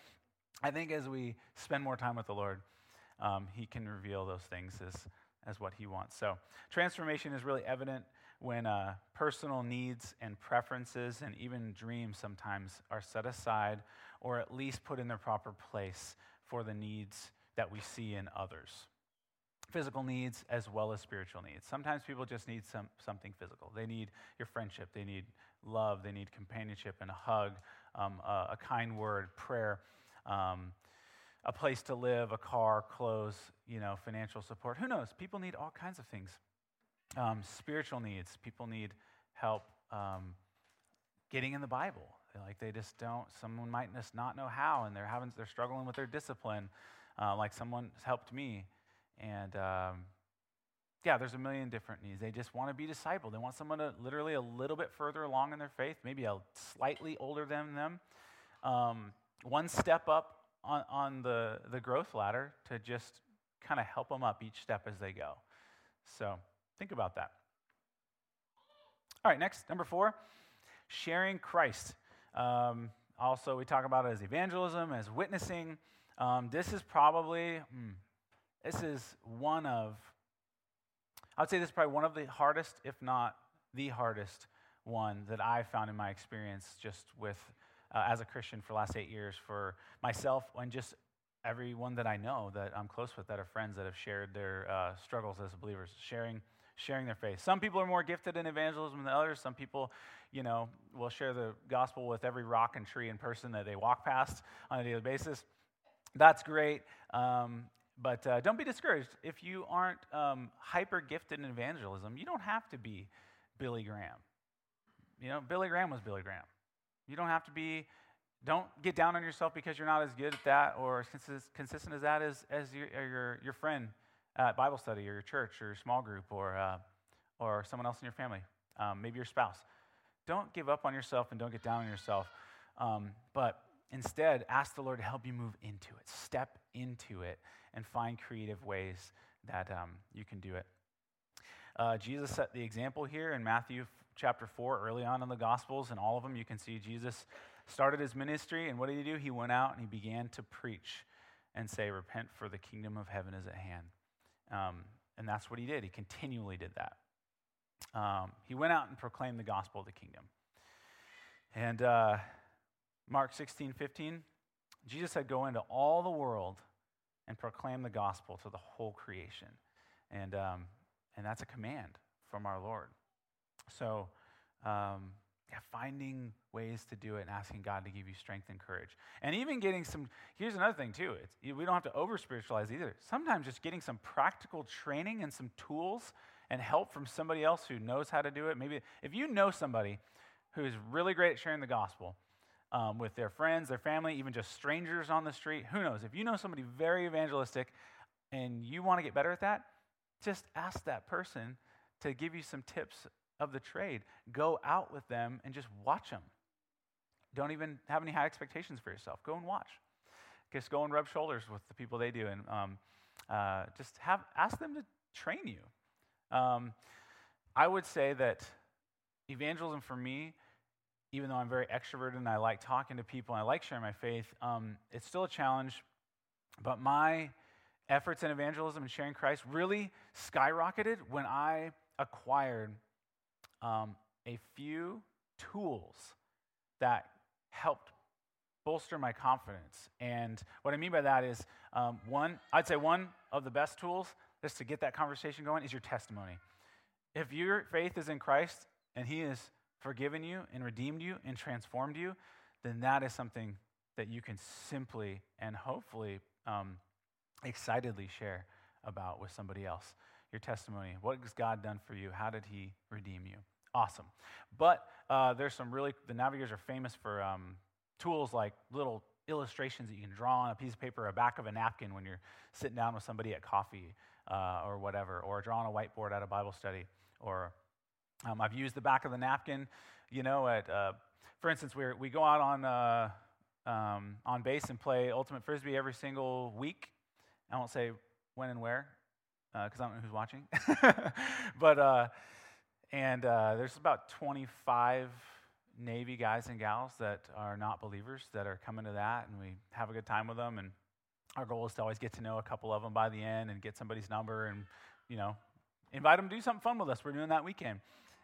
I think as we spend more time with the Lord, um, He can reveal those things as, as what He wants. So transformation is really evident when uh, personal needs and preferences and even dreams sometimes are set aside or at least put in their proper place for the needs that we see in others. Physical needs as well as spiritual needs. Sometimes people just need some, something physical. They need your friendship, they need love, they need companionship and a hug, um, a, a, kind word, prayer. Um, a place to live, a car, clothes, you know, financial support. Who knows? People need all kinds of things. Um, spiritual needs. People need help um, getting in the Bible. Like they just don't. Someone might just not know how, and they're having they're struggling with their discipline. Uh, like someone helped me, and um, yeah, there's a million different needs. They just want to be discipled. They want someone to literally a little bit further along in their faith, maybe a slightly older than them, um, one step up on, on the the growth ladder to just kind of help them up each step as they go. So. Think about that. All right, next, number four, sharing Christ. Um, also, we talk about it as evangelism, as witnessing. Um, this is probably, hmm, this is one of, I would say this is probably one of the hardest, if not the hardest one that I found in my experience just with, uh, as a Christian for the last eight years, for myself and just everyone that I know that I'm close with that are friends that have shared their uh, struggles as believers, sharing sharing their faith. Some people are more gifted in evangelism than others. Some people, you know, will share the gospel with every rock and tree and person that they walk past on a daily basis. That's great. Um, but uh, don't be discouraged. If you aren't um, hyper gifted in evangelism, you don't have to be Billy Graham. You know, Billy Graham was Billy Graham. You don't have to be, don't get down on yourself because you're not as good at that or as consistent as that as, as your, your, your friend at Bible study or your church or your small group or, uh, or someone else in your family, um, maybe your spouse. Don't give up on yourself and don't get down on yourself. Um, but instead, ask the Lord to help you move into it, step into it, and find creative ways that um, you can do it. Uh, Jesus set the example here in Matthew chapter 4, early on in the Gospels, and all of them you can see Jesus started his ministry, and what did he do? He went out and he began to preach and say, Repent, for the kingdom of heaven is at hand. Um, and that's what he did. He continually did that. Um, he went out and proclaimed the gospel of the kingdom. And uh, Mark 16, 15, Jesus said, Go into all the world and proclaim the gospel to the whole creation. And, um, and that's a command from our Lord. So, um, yeah, finding ways to do it and asking God to give you strength and courage. And even getting some, here's another thing too. It's, we don't have to over spiritualize either. Sometimes just getting some practical training and some tools and help from somebody else who knows how to do it. Maybe if you know somebody who is really great at sharing the gospel um, with their friends, their family, even just strangers on the street, who knows? If you know somebody very evangelistic and you want to get better at that, just ask that person to give you some tips of the trade. Go out with them and just watch them. Don't even have any high expectations for yourself. Go and watch. Just go and rub shoulders with the people they do, and um, uh, just have ask them to train you. Um, I would say that evangelism for me, even though I'm very extroverted and I like talking to people and I like sharing my faith, um, it's still a challenge. But my efforts in evangelism and sharing Christ really skyrocketed when I acquired um, a few tools that helped bolster my confidence. And what I mean by that is um, one, I'd say one of the best tools just to get that conversation going is your testimony. If your faith is in Christ and He has forgiven you and redeemed you and transformed you, then that is something that you can simply and hopefully um, excitedly share about with somebody else. Your testimony. What has God done for you? How did He redeem you? awesome. But uh, there's some really, the navigators are famous for um, tools like little illustrations that you can draw on a piece of paper or back of a napkin when you're sitting down with somebody at coffee uh, or whatever, or draw on a whiteboard at a Bible study. Or um, I've used the back of the napkin, you know, at, uh, for instance, we we go out on, uh, um, on base and play Ultimate Frisbee every single week. I won't say when and where, because uh, I don't know who's watching. but uh, and uh, there's about 25 Navy guys and gals that are not believers that are coming to that, and we have a good time with them. And our goal is to always get to know a couple of them by the end and get somebody's number and, you know, invite them to do something fun with us. We're doing that weekend.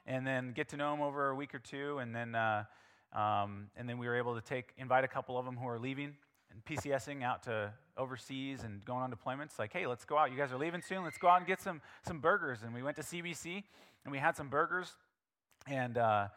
And then get to know them over a week or two, and then, uh, um, and then we were able to take, invite a couple of them who are leaving and PCSing out to overseas and going on deployments. Like, hey, let's go out. You guys are leaving soon. Let's go out and get some some burgers. And we went to CBC and we had some burgers and uh,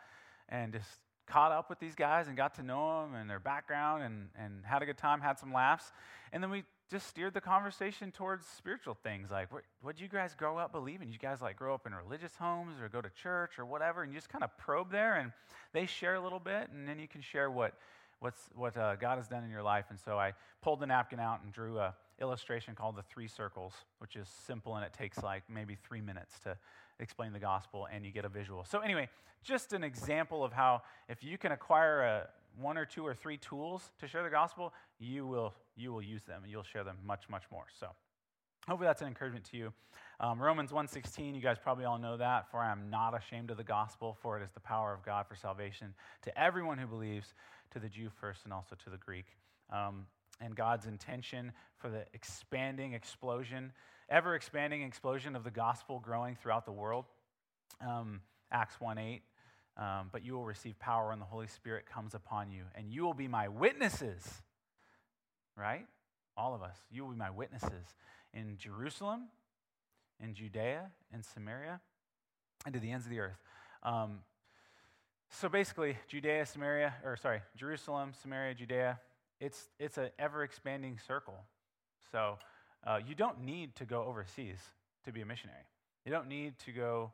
and just caught up with these guys and got to know them and their background and and had a good time, had some laughs, and then we just steered the conversation towards spiritual things like what what you guys grow up believing you guys like grow up in religious homes or go to church or whatever and you just kind of probe there and they share a little bit and then you can share what what's, what uh, God has done in your life. And so I pulled the napkin out and drew a illustration called the three circles, which is simple and it takes like maybe three minutes to explain the gospel and you get a visual. So anyway, just an example of how if you can acquire a, one or two or three tools to share the gospel, you will, you will use them and you'll share them much, much more. So hopefully that's an encouragement to you. Um, Romans 1.16, you guys probably all know that. For I am not ashamed of the gospel, for it is the power of God for salvation to everyone who believes, to the Jew first and also to the Greek. Um, and God's intention for the expanding explosion, ever expanding explosion of the gospel growing throughout the world. Um, Acts 1 8. Um, but you will receive power when the Holy Spirit comes upon you, and you will be my witnesses. Right? All of us. You will be my witnesses in Jerusalem, in Judea, in Samaria, and to the ends of the earth. Um, so basically, Judea, Samaria, or sorry, Jerusalem, Samaria, Judea, it's, it's an ever expanding circle. So uh, you don't need to go overseas to be a missionary. You don't need to go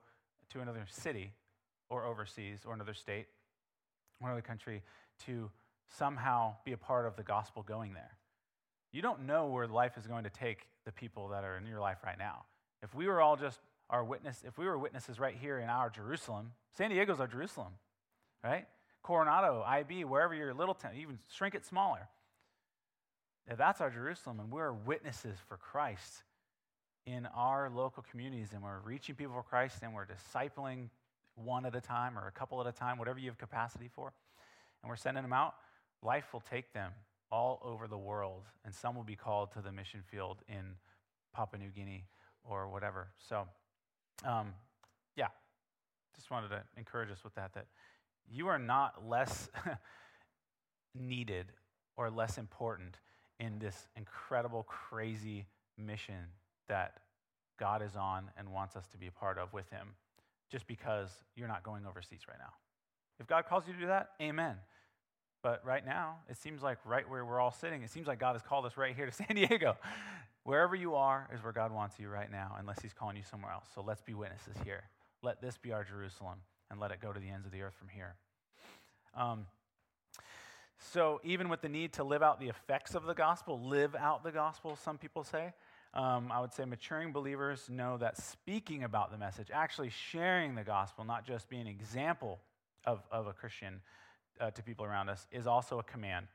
to another city or overseas or another state or another country to somehow be a part of the gospel going there. You don't know where life is going to take the people that are in your life right now. If we were all just our witness, if we were witnesses right here in our Jerusalem, San Diego's our Jerusalem, right? Coronado, IB, wherever your little town, even shrink it smaller. If that's our Jerusalem and we're witnesses for Christ in our local communities and we're reaching people for Christ and we're discipling one at a time or a couple at a time, whatever you have capacity for, and we're sending them out, life will take them all over the world, and some will be called to the mission field in Papua New Guinea or whatever. So, um, yeah, just wanted to encourage us with that, that you are not less needed or less important in this incredible, crazy mission that God is on and wants us to be a part of with Him just because you're not going overseas right now. If God calls you to do that, amen. But right now, it seems like right where we're all sitting, it seems like God has called us right here to San Diego. Wherever you are is where God wants you right now, unless He's calling you somewhere else. So let's be witnesses here. Let this be our Jerusalem and let it go to the ends of the earth from here. Um, so, even with the need to live out the effects of the gospel, live out the gospel, some people say, um, I would say maturing believers know that speaking about the message, actually sharing the gospel, not just being an example of, of a Christian uh, to people around us, is also a command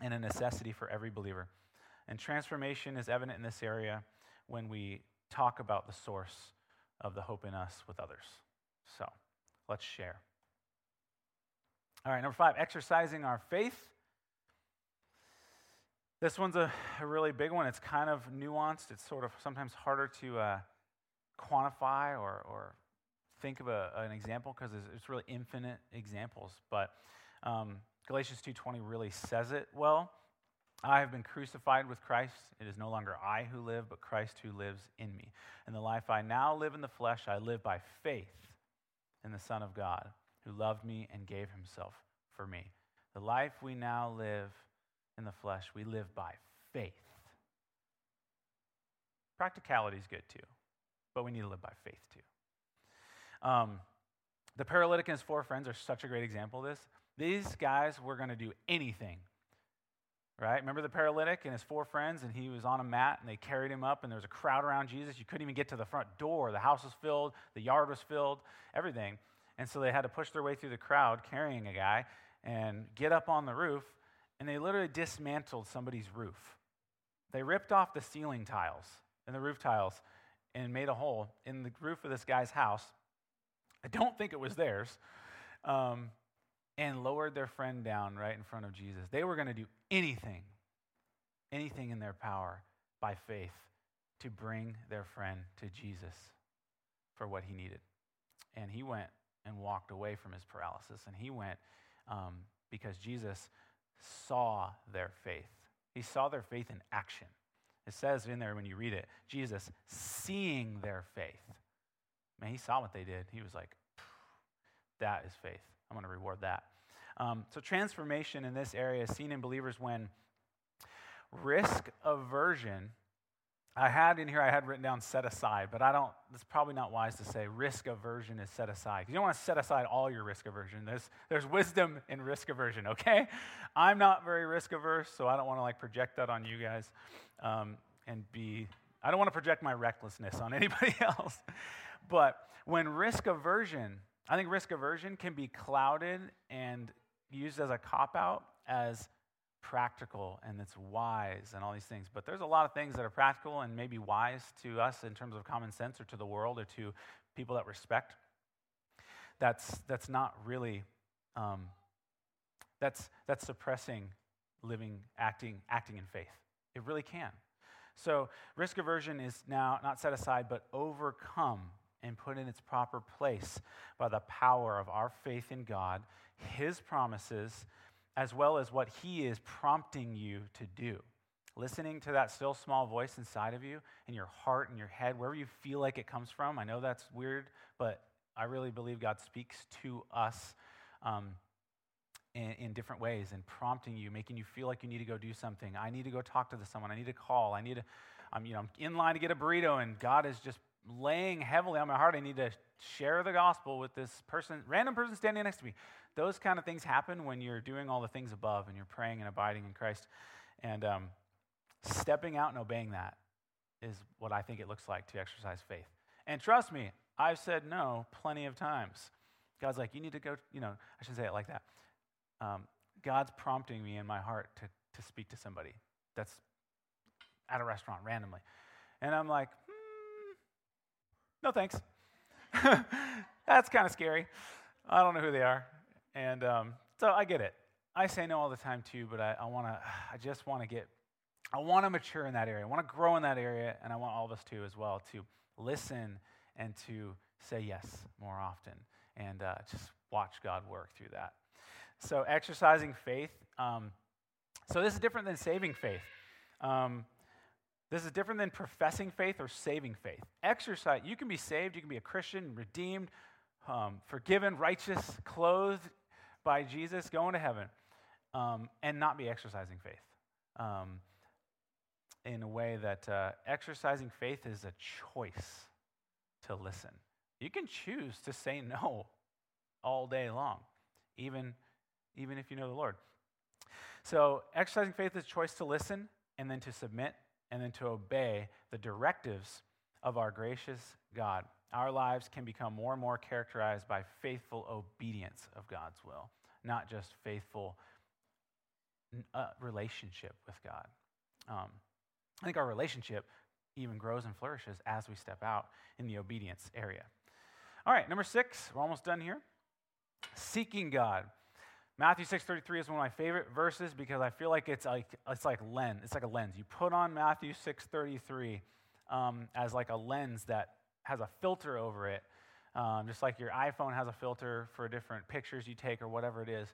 and a necessity for every believer. And transformation is evident in this area when we talk about the source of the hope in us with others. So let's share. All right, number five, exercising our faith. This one's a, a, really big one. It's kind of nuanced. It's sort of sometimes harder to uh, quantify or, or think of a, an example because it's, it's, really infinite examples. But um, Galatians 2.20 really says it well. I have been crucified with Christ. It is no longer I who live, but Christ who lives in me. And the life I now live in the flesh, I live by faith in the Son of God, who loved me and gave himself for me. The life we now live in the flesh, we live by faith. Practicality is good too, but we need to live by faith too. Um, the paralytic and his four friends are such a great example of this. These guys were going to do anything, right? Remember the paralytic and his four friends, and he was on a mat, and they carried him up, and there was a crowd around Jesus. You couldn't even get to the front door. The house was filled, the yard was filled, everything. And so they had to push their way through the crowd carrying a guy and get up on the roof and they literally dismantled somebody's roof. They ripped off the ceiling tiles and the roof tiles and made a hole in the roof of this guy's house. I don't think it was theirs. Um, and lowered their friend down right in front of Jesus. They were going to do anything, anything in their power by faith to bring their friend to Jesus for what he needed. And he went and walked away from his paralysis. And he went um, because Jesus saw their faith. He saw their faith in action. It says in there when you read it, Jesus seeing their faith. Man, he saw what they did. He was like, that is faith. I'm going to reward that. Um, so, transformation in this area is seen in believers when risk aversion I had in here, I had written down set aside, but I don't, it's probably not wise to say risk aversion is set aside. You don't want to set aside all your risk aversion. There's, there's wisdom in risk aversion, okay? I'm not very risk averse, so I don't want to like project that on you guys um, and be, I don't want to project my recklessness on anybody else. But when risk aversion, I think risk aversion can be clouded and used as a cop out as practical and it's wise and all these things. But there's a lot of things that are practical and maybe wise to us in terms of common sense or to the world or to people that respect. That's, that's not really, um, that's, that's suppressing living, acting, acting in faith. It really can. So risk aversion is now not set aside, but overcome and put in its proper place by the power of our faith in God, His promises, as well as what He is prompting you to do. Listening to that still small voice inside of you, in your heart, in your head, wherever you feel like it comes from. I know that's weird, but I really believe God speaks to us um, in, in, different ways and prompting you, making you feel like you need to go do something. I need to go talk to someone. I need to call. I need to, I'm, you know, I'm in line to get a burrito, and God is just laying heavily on my heart. I need to share the gospel with this person, random person standing next to me. Those kind of things happen when you're doing all the things above and you're praying and abiding in Christ. And um, stepping out and obeying that is what I think it looks like to exercise faith. And trust me, I've said no plenty of times. God's like, you need to go, you know, I shouldn't say it like that. Um, God's prompting me in my heart to, to speak to somebody that's at a restaurant randomly. And I'm like, no thanks. that's kind of scary. I don't know who they are. And um, so I get it. I say no all the time too, but I, I want to, I just want to get, I want to mature in that area. I want to grow in that area, and I want all of us to as well to listen and to say yes more often and uh, just watch God work through that. So, exercising faith. Um, so, this is different than saving faith. Um, this is different than professing faith or saving faith. Exercise, you can be saved, you can be a Christian, redeemed, um, forgiven, righteous, clothed by Jesus, going to heaven, um, and not be exercising faith. Um, in a way that uh, exercising faith is a choice to listen. You can choose to say no all day long, even, even if you know the Lord. So, exercising faith is a choice to listen and then to submit and then to obey the directives of our gracious God. Our lives can become more and more characterized by faithful obedience of God's will, not just faithful uh, relationship with God. Um, I think our relationship even grows and flourishes as we step out in the obedience area. All right, number six, we're almost done here. Seeking God. Matthew 6:33 is one of my favorite verses because I feel like it's like it's like lens. It's like a lens. You put on Matthew 6:33 um, as like a lens that has a filter over it, um, just like your iPhone has a filter for different pictures you take or whatever it is.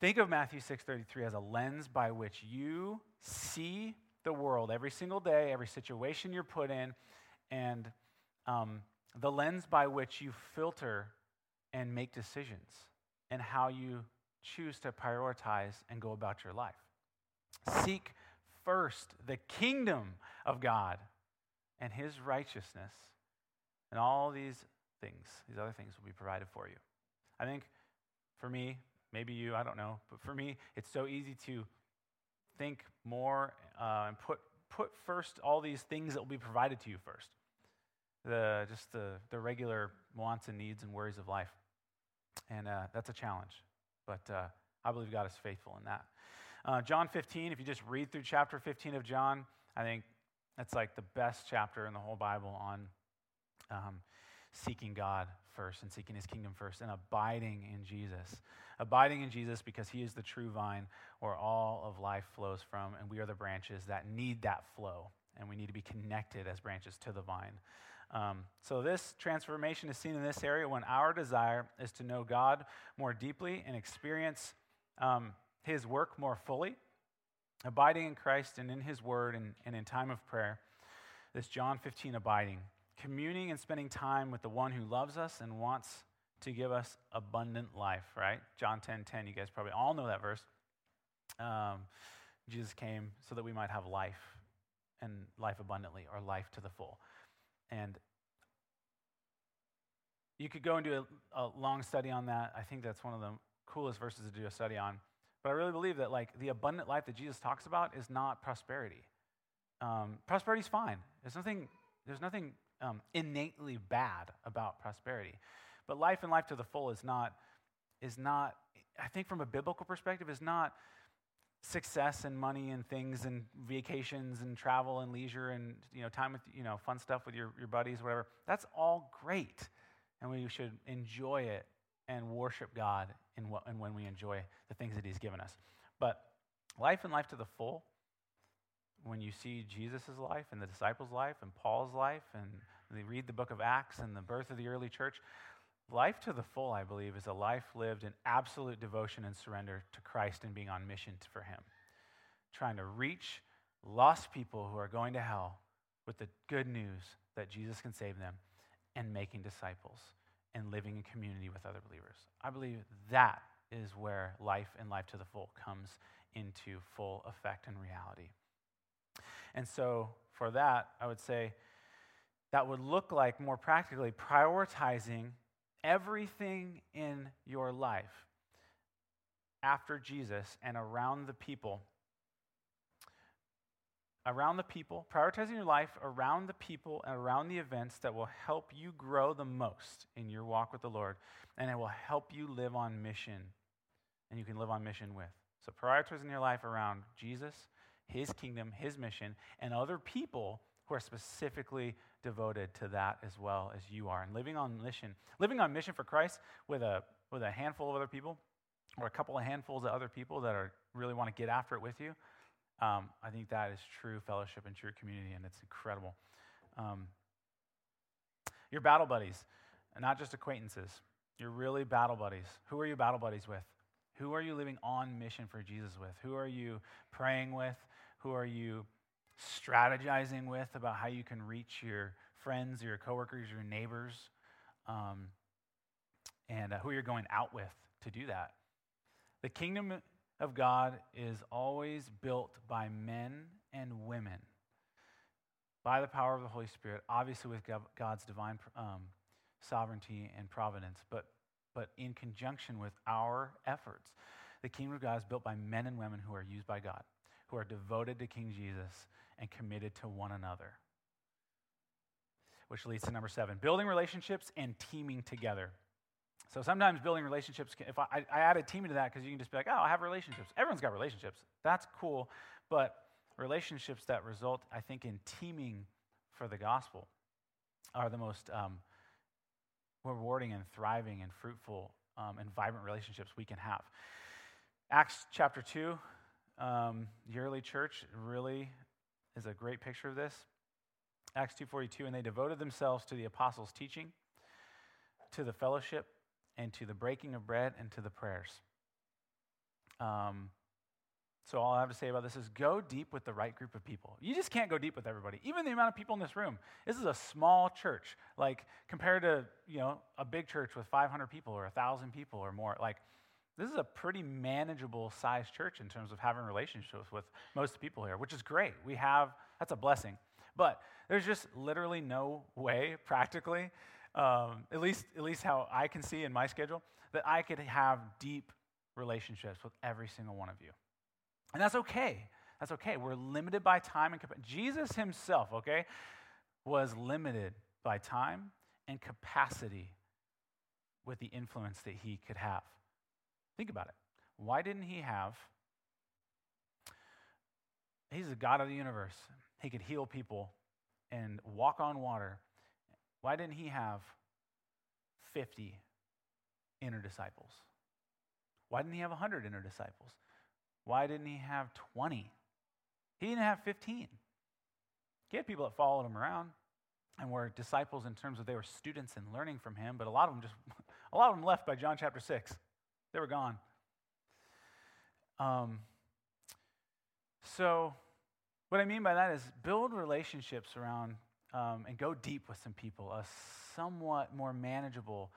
Think of Matthew 6:33 as a lens by which you see the world every single day, every situation you're put in, and um, the lens by which you filter and make decisions, and how you choose to prioritize and go about your life. Seek first the kingdom of God and his righteousness, and all these things, these other things will be provided for you. I think for me, maybe you, I don't know, but for me, it's so easy to think more uh, and put, put first all these things that will be provided to you first. The, just the, the regular wants and needs and worries of life. And uh, that's a challenge. But uh, I believe God is faithful in that. Uh, John 15, if you just read through chapter 15 of John, I think that's like the best chapter in the whole Bible on um, seeking God first and seeking his kingdom first and abiding in Jesus. Abiding in Jesus because he is the true vine where all of life flows from, and we are the branches that need that flow, and we need to be connected as branches to the vine. Um, so, this transformation is seen in this area when our desire is to know God more deeply and experience um, his work more fully, abiding in Christ and in his word and, and in time of prayer. This John 15 abiding communing and spending time with the one who loves us and wants to give us abundant life, right? John 10 10, you guys probably all know that verse. Um, Jesus came so that we might have life and life abundantly or life to the full. And you could go and do a, a long study on that. I think that's one of the coolest verses to do a study on. But I really believe that like the abundant life that Jesus talks about is not prosperity. Um, prosperity is fine. There's nothing. There's nothing um, innately bad about prosperity. But life and life to the full is not, is not, I think from a biblical perspective, is not success and money and things and vacations and travel and leisure and you know time with you know fun stuff with your, your buddies whatever. That's all great. And we should enjoy it and worship god in what and when we enjoy the things that he's given us. But life and life to the full when you see jesus' life and the disciples life and paul's life and they read the book of acts and the birth of the early church Life to the full, I believe, is a life lived in absolute devotion and surrender to Christ and being on mission for Him. Trying to reach lost people who are going to hell with the good news that Jesus can save them and making disciples and living in community with other believers. I believe that is where life and life to the full comes into full effect and reality. And so, for that, I would say that would look like more practically prioritizing everything in your life after Jesus and around the people. Around the people, prioritizing your life around the people and around the events that will help you grow the most in your walk with the Lord, and it will help you live on mission, and you can live on mission with. So, prioritizing your life around Jesus, His kingdom, His mission, and other people who are specifically devoted to that as well as you are. And living on mission, living on mission for Christ with a, with a handful of other people, or a couple of handfuls of other people that are really want to get after it with you, um, I think that is true fellowship and true community, and it's incredible. Um, your battle buddies, not just acquaintances. You're really battle buddies. Who are you battle buddies with? Who are you living on mission for Jesus with? Who are you praying with? Who are you strategizing with about how you can reach your friends, your coworkers, your neighbors, um, and uh, who you're going out with to do that. The kingdom of God is always built by men and women by the power of the Holy Spirit, obviously with God's divine um, sovereignty and providence, but, but in conjunction with our efforts. The kingdom of God is built by men and women who are used by God, who are devoted to King Jesus and committed to one another. Which leads to number seven building relationships and teaming together. So sometimes building relationships, if I, I added teaming to that because you can just be like, oh, I have relationships. Everyone's got relationships. That's cool. But relationships that result, I think, in teaming for the gospel are the most um, rewarding and thriving and fruitful um, and vibrant relationships we can have. Acts chapter 2, um, the early church really is a great picture of this. Acts 2:42 and they devoted themselves to the apostles' teaching, to the fellowship, and to the breaking of bread and to the prayers. Um, so all I have to say about this is go deep with the right group of people. You just can't go deep with everybody. Even the amount of people in this room. This is a small church. Like compared to, you know, a big church with 500 people or 1,000 people or more. Like this is a pretty manageable sized church in terms of having relationships with most people here, which is great. We have, that's a blessing. But there's just literally no way, practically, um, at, least, at least how I can see in my schedule, that I could have deep relationships with every single one of you. And that's okay. That's okay. We're limited by time and capacity. Jesus himself, okay, was limited by time and capacity with the influence that he could have. Think about it. Why didn't he have? He's the God of the universe. He could heal people and walk on water. Why didn't he have 50 inner disciples? Why didn't he have 100 inner disciples? Why didn't he have 20? He didn't have 15. He had people that followed him around and were disciples in terms of they were students and learning from him, but a lot of them just a lot of them left by John chapter 6. They were gone. Um, so, what I mean by that is build relationships around um, and go deep with some people, a somewhat more manageable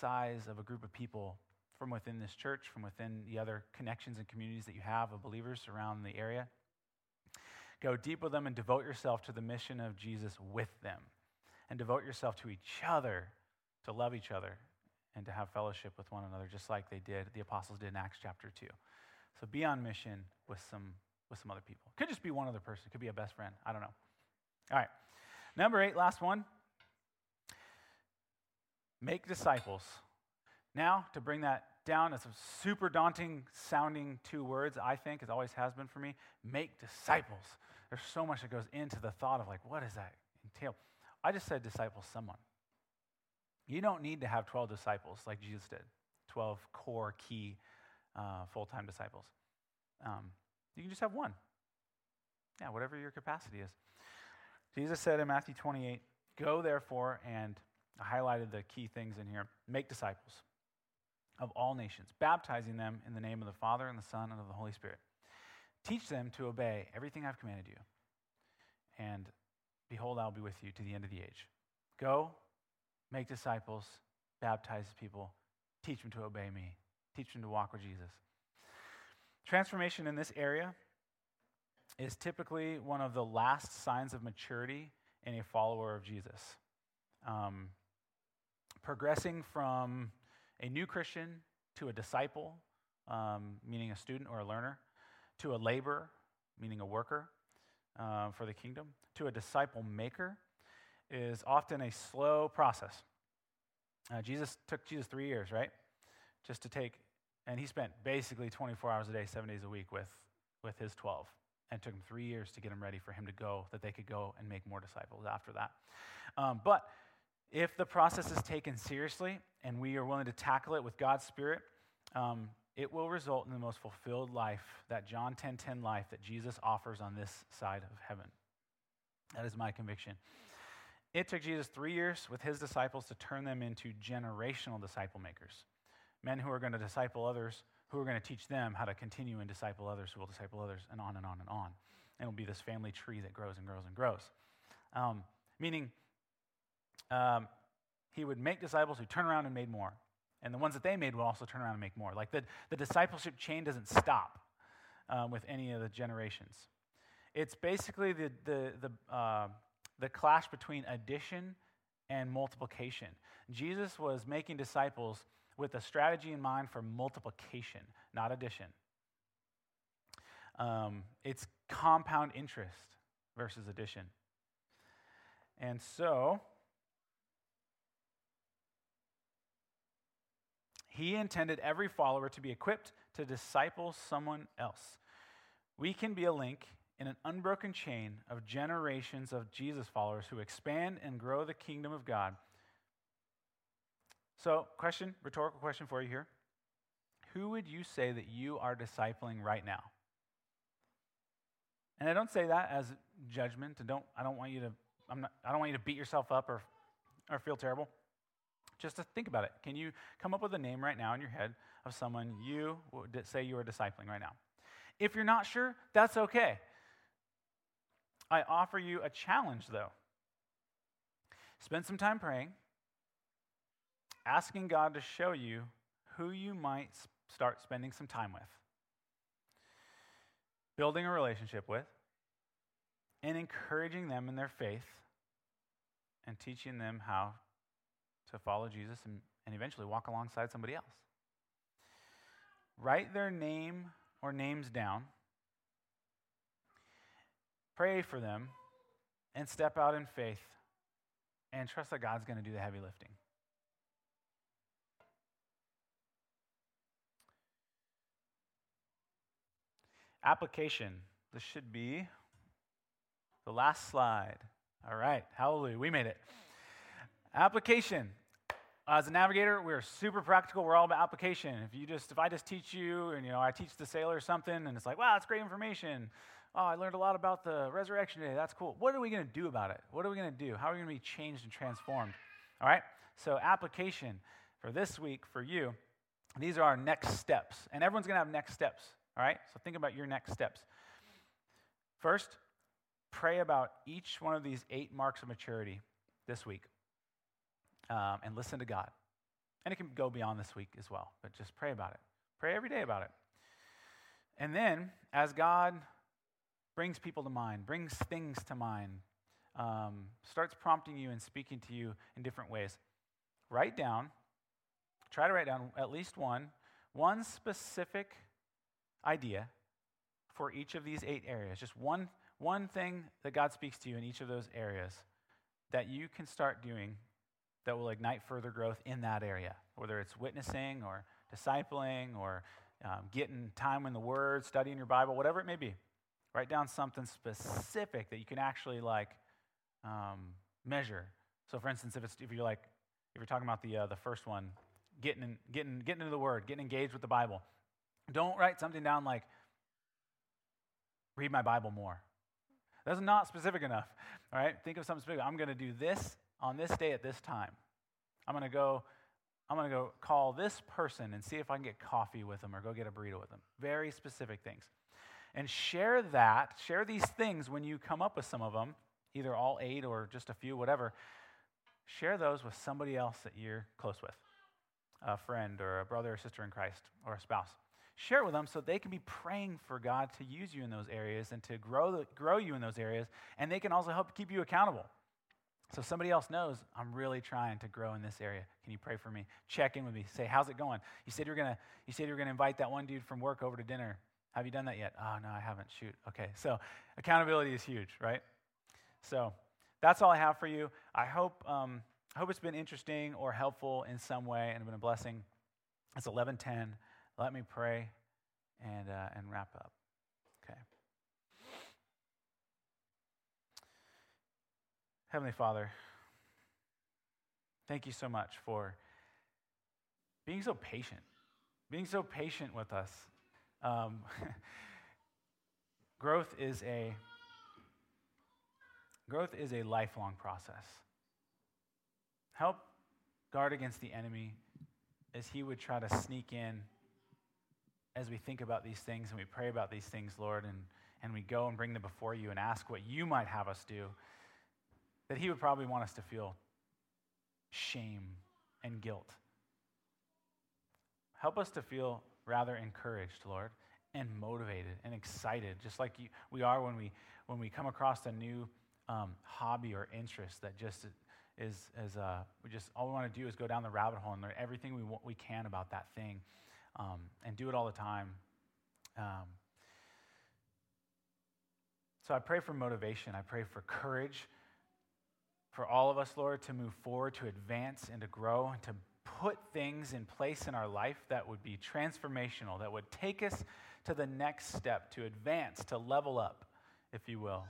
size of a group of people from within this church, from within the other connections and communities that you have of believers around the area. Go deep with them and devote yourself to the mission of Jesus with them. And devote yourself to each other, to love each other, and to have fellowship with one another, just like they did, the apostles did in Acts chapter 2. So be on mission with some, with some other people. Could just be one other person, could be a best friend. I don't know. All right. Number eight, last one. Make disciples. Now, to bring that down, it's a super daunting sounding two words, I think, it always has been for me make disciples. There's so much that goes into the thought of, like, what does that entail? I just said disciple someone. You don't need to have 12 disciples like Jesus did, 12 core, key, uh, full time disciples. Um, you can just have one. Yeah, whatever your capacity is. Jesus said in Matthew 28, Go therefore, and I highlighted the key things in here make disciples of all nations, baptizing them in the name of the Father and the Son and of the Holy Spirit. Teach them to obey everything I've commanded you. And behold, I'll be with you to the end of the age. Go, make disciples, baptize people, teach them to obey me, teach them to walk with Jesus. Transformation in this area is typically one of the last signs of maturity in a follower of Jesus. Um, progressing from a new Christian to a disciple, um, meaning a student or a learner, to a laborer, meaning a worker uh, for the kingdom, to a disciple maker, is often a slow process. Uh, Jesus took Jesus three years, right? Just to take, and he spent basically 24 hours a day, seven days a week with, with his 12. And took him three years to get them ready for him to go, that they could go and make more disciples after that. Um, but if the process is taken seriously and we are willing to tackle it with God's Spirit, um, it will result in the most fulfilled life, that John 10:10 10, 10 life that Jesus offers on this side of heaven. That is my conviction. It took Jesus three years with his disciples to turn them into generational disciple makers, men who are going to disciple others, who are going to teach them how to continue and disciple others, who will disciple others, and on and on and on. And it'll be this family tree that grows and grows and grows. Um, meaning, um, he would make disciples who turn around and made more. And the ones that they made would also turn around and make more. Like the, the discipleship chain doesn't stop um, with any of the generations. It's basically the, the, the, uh, the clash between addition and multiplication. Jesus was making disciples with a strategy in mind for multiplication, not addition. Um, it's compound interest versus addition. And so, He intended every follower to be equipped to disciple someone else. We can be a link in an unbroken chain of generations of Jesus followers who expand and grow the kingdom of God. So, question, rhetorical question for you here. Who would you say that you are discipling right now? And I don't say that as judgment, and don't I don't want you to I'm not, I don't want you to beat yourself up or or feel terrible. Just to think about it. Can you come up with a name right now in your head of someone you would say you are discipling right now? If you're not sure, that's okay. I offer you a challenge, though. Spend some time praying, asking God to show you who you might start spending some time with, building a relationship with, and encouraging them in their faith and teaching them how to follow Jesus and, and eventually walk alongside somebody else. Write their name or names down, pray for them, and step out in faith and trust that God's going to do the heavy lifting. Application. This should be the last slide. All right, hallelujah, we made it. Application. As a navigator, we're super practical. We're all about application. If you just, if I just teach you, and you know, I teach the sailor something, and it's like, wow, that's great information. Oh, I learned a lot about the resurrection day. That's cool. What are we going to do about it? What are we going to do? How are we going to be changed and transformed? All right. So, application for this week for you. These are our next steps, and everyone's going to have next steps. All right. So think about your next steps. First, pray about each one of these eight marks of maturity this week um, and listen to God. And it can go beyond this week as well, but just pray about it. Pray every day about it. And then, as God brings people to mind, brings things to mind, um, starts prompting you and speaking to you in different ways, write down, try to write down at least one, one specific idea for each of these eight areas. Just one, one thing that God speaks to you in each of those areas that you can start doing that will ignite further growth in that area, whether it's witnessing or discipling or um, getting time in the Word, studying your Bible, whatever it may be. Write down something specific that you can actually like um, measure. So, for instance, if it's if you're like if you're talking about the uh, the first one, getting in, getting getting into the Word, getting engaged with the Bible, don't write something down like read my Bible more. That's not specific enough. All right, think of something specific. I'm going to do this on this day at this time. I'm going to go. I'm going to go call this person and see if I can get coffee with them or go get a burrito with them. Very specific things. And share that, share these things when you come up with some of them, either all eight or just a few, whatever. Share those with somebody else that you're close with a friend or a brother or sister in Christ or a spouse. Share it with them so they can be praying for God to use you in those areas and to grow, the, grow you in those areas, and they can also help keep you accountable. So somebody else knows I'm really trying to grow in this area. Can you pray for me? Check in with me. Say, how's it going? You said you're gonna. You said you're gonna invite that one dude from work over to dinner. Have you done that yet? Oh no, I haven't. Shoot. Okay. So accountability is huge, right? So that's all I have for you. I hope. Um, I hope it's been interesting or helpful in some way and been a blessing. It's 11:10. Let me pray and uh, and wrap up. Okay. Heavenly Father, thank you so much for being so patient, being so patient with us. Um, growth is a growth is a lifelong process. Help guard against the enemy as he would try to sneak in as we think about these things and we pray about these things, Lord, and, and we go and bring them before you and ask what you might have us do that he would probably want us to feel shame and guilt. Help us to feel rather encouraged, Lord, and motivated and excited, just like you, we are when we, when we come across a new um, hobby or interest that just is, is uh, we just, all we want to do is go down the rabbit hole and learn everything we, want, we can about that thing um, and do it all the time. Um, so I pray for motivation. I pray for courage for all of us, Lord, to move forward, to advance, and to grow, and to put things in place in our life that would be transformational, that would take us to the next step, to advance, to level up, if you will.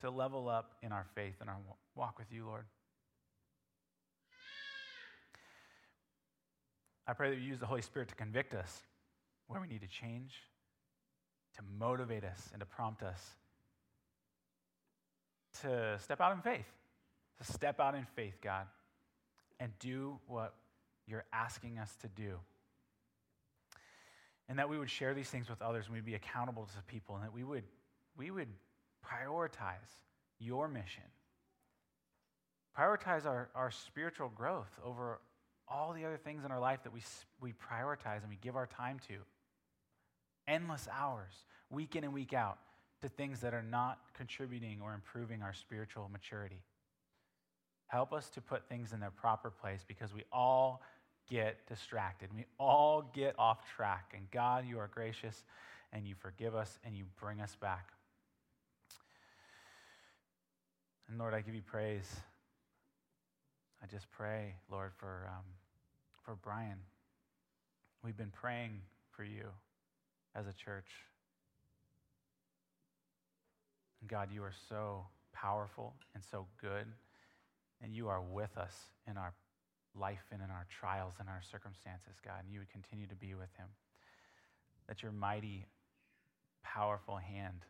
To level up in our faith and our walk with you, Lord. I pray that you use the Holy Spirit to convict us where we need to change, to motivate us, and to prompt us to step out in faith, to step out in faith, God, and do what you're asking us to do. And that we would share these things with others and we'd be accountable to people and that we would, we would prioritize your mission. Prioritize our, our spiritual growth over all the other things in our life that we, we prioritize and we give our time to. Endless hours, week in and week out to things that are not contributing or improving our spiritual maturity. Help us to put things in their proper place because we all get distracted. We all get off track. And God, you are gracious and you forgive us and you bring us back. And Lord, I give you praise. I just pray, Lord, for, um, for Brian. We've been praying for you as a church. God, you are so powerful and so good, and you are with us in our life and in our trials and our circumstances, God, and you would continue to be with him. That your mighty, powerful hand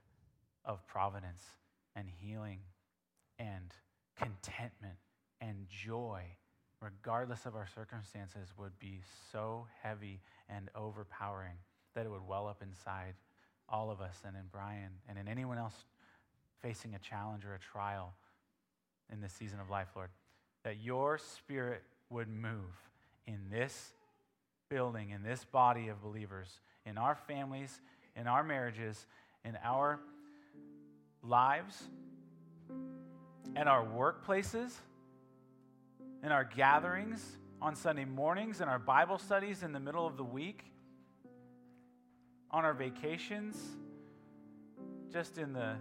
of providence and healing and contentment and joy, regardless of our circumstances, would be so heavy and overpowering that it would well up inside all of us and in Brian and in anyone else facing a challenge or a trial in this season of life, Lord, that your spirit would move in this building, in this body of believers, in our families, in our marriages, in our lives, in our workplaces, in our gatherings on Sunday mornings, in our Bible studies in the middle of the week, on our vacations, just in the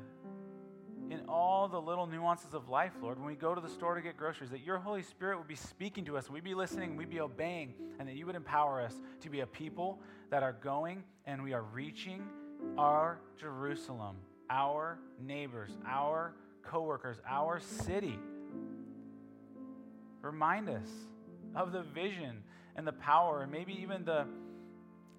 in all the little nuances of life, Lord, when we go to the store to get groceries, that your Holy Spirit would be speaking to us, we'd be listening, we'd be obeying, and that you would empower us to be a people that are going and we are reaching our Jerusalem, our neighbors, our coworkers, our city. Remind us of the vision and the power and maybe even the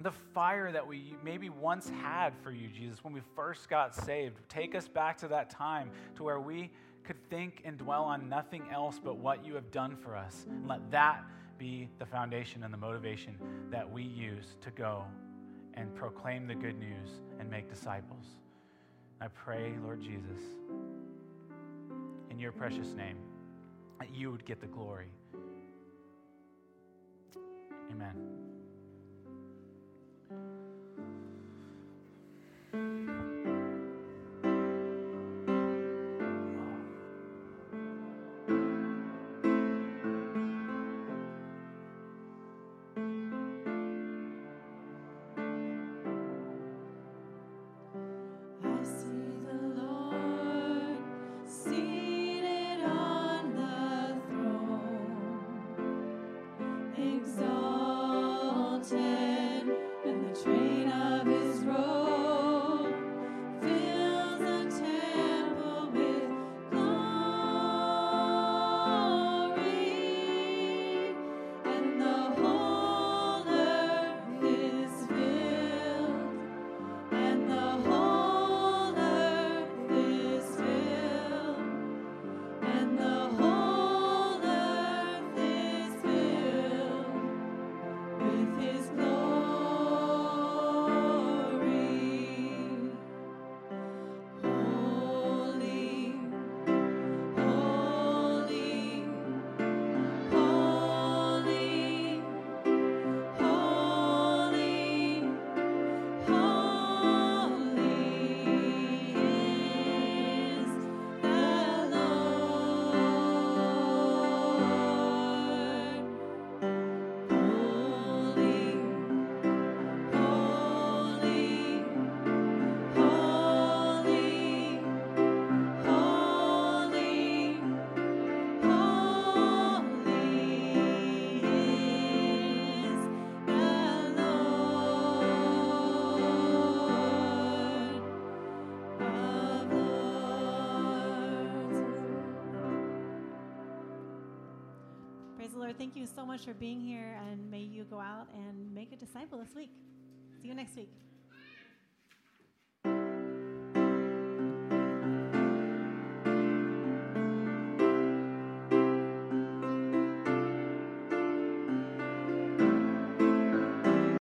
the fire that we maybe once had for you, Jesus, when we first got saved. Take us back to that time to where we could think and dwell on nothing else but what you have done for us. And let that be the foundation and the motivation that we use to go and proclaim the good news and make disciples. I pray, Lord Jesus, in your precious name, that you would get the glory. Amen. Thank you so much for being here, and may you go out and make a disciple this week. See you next week.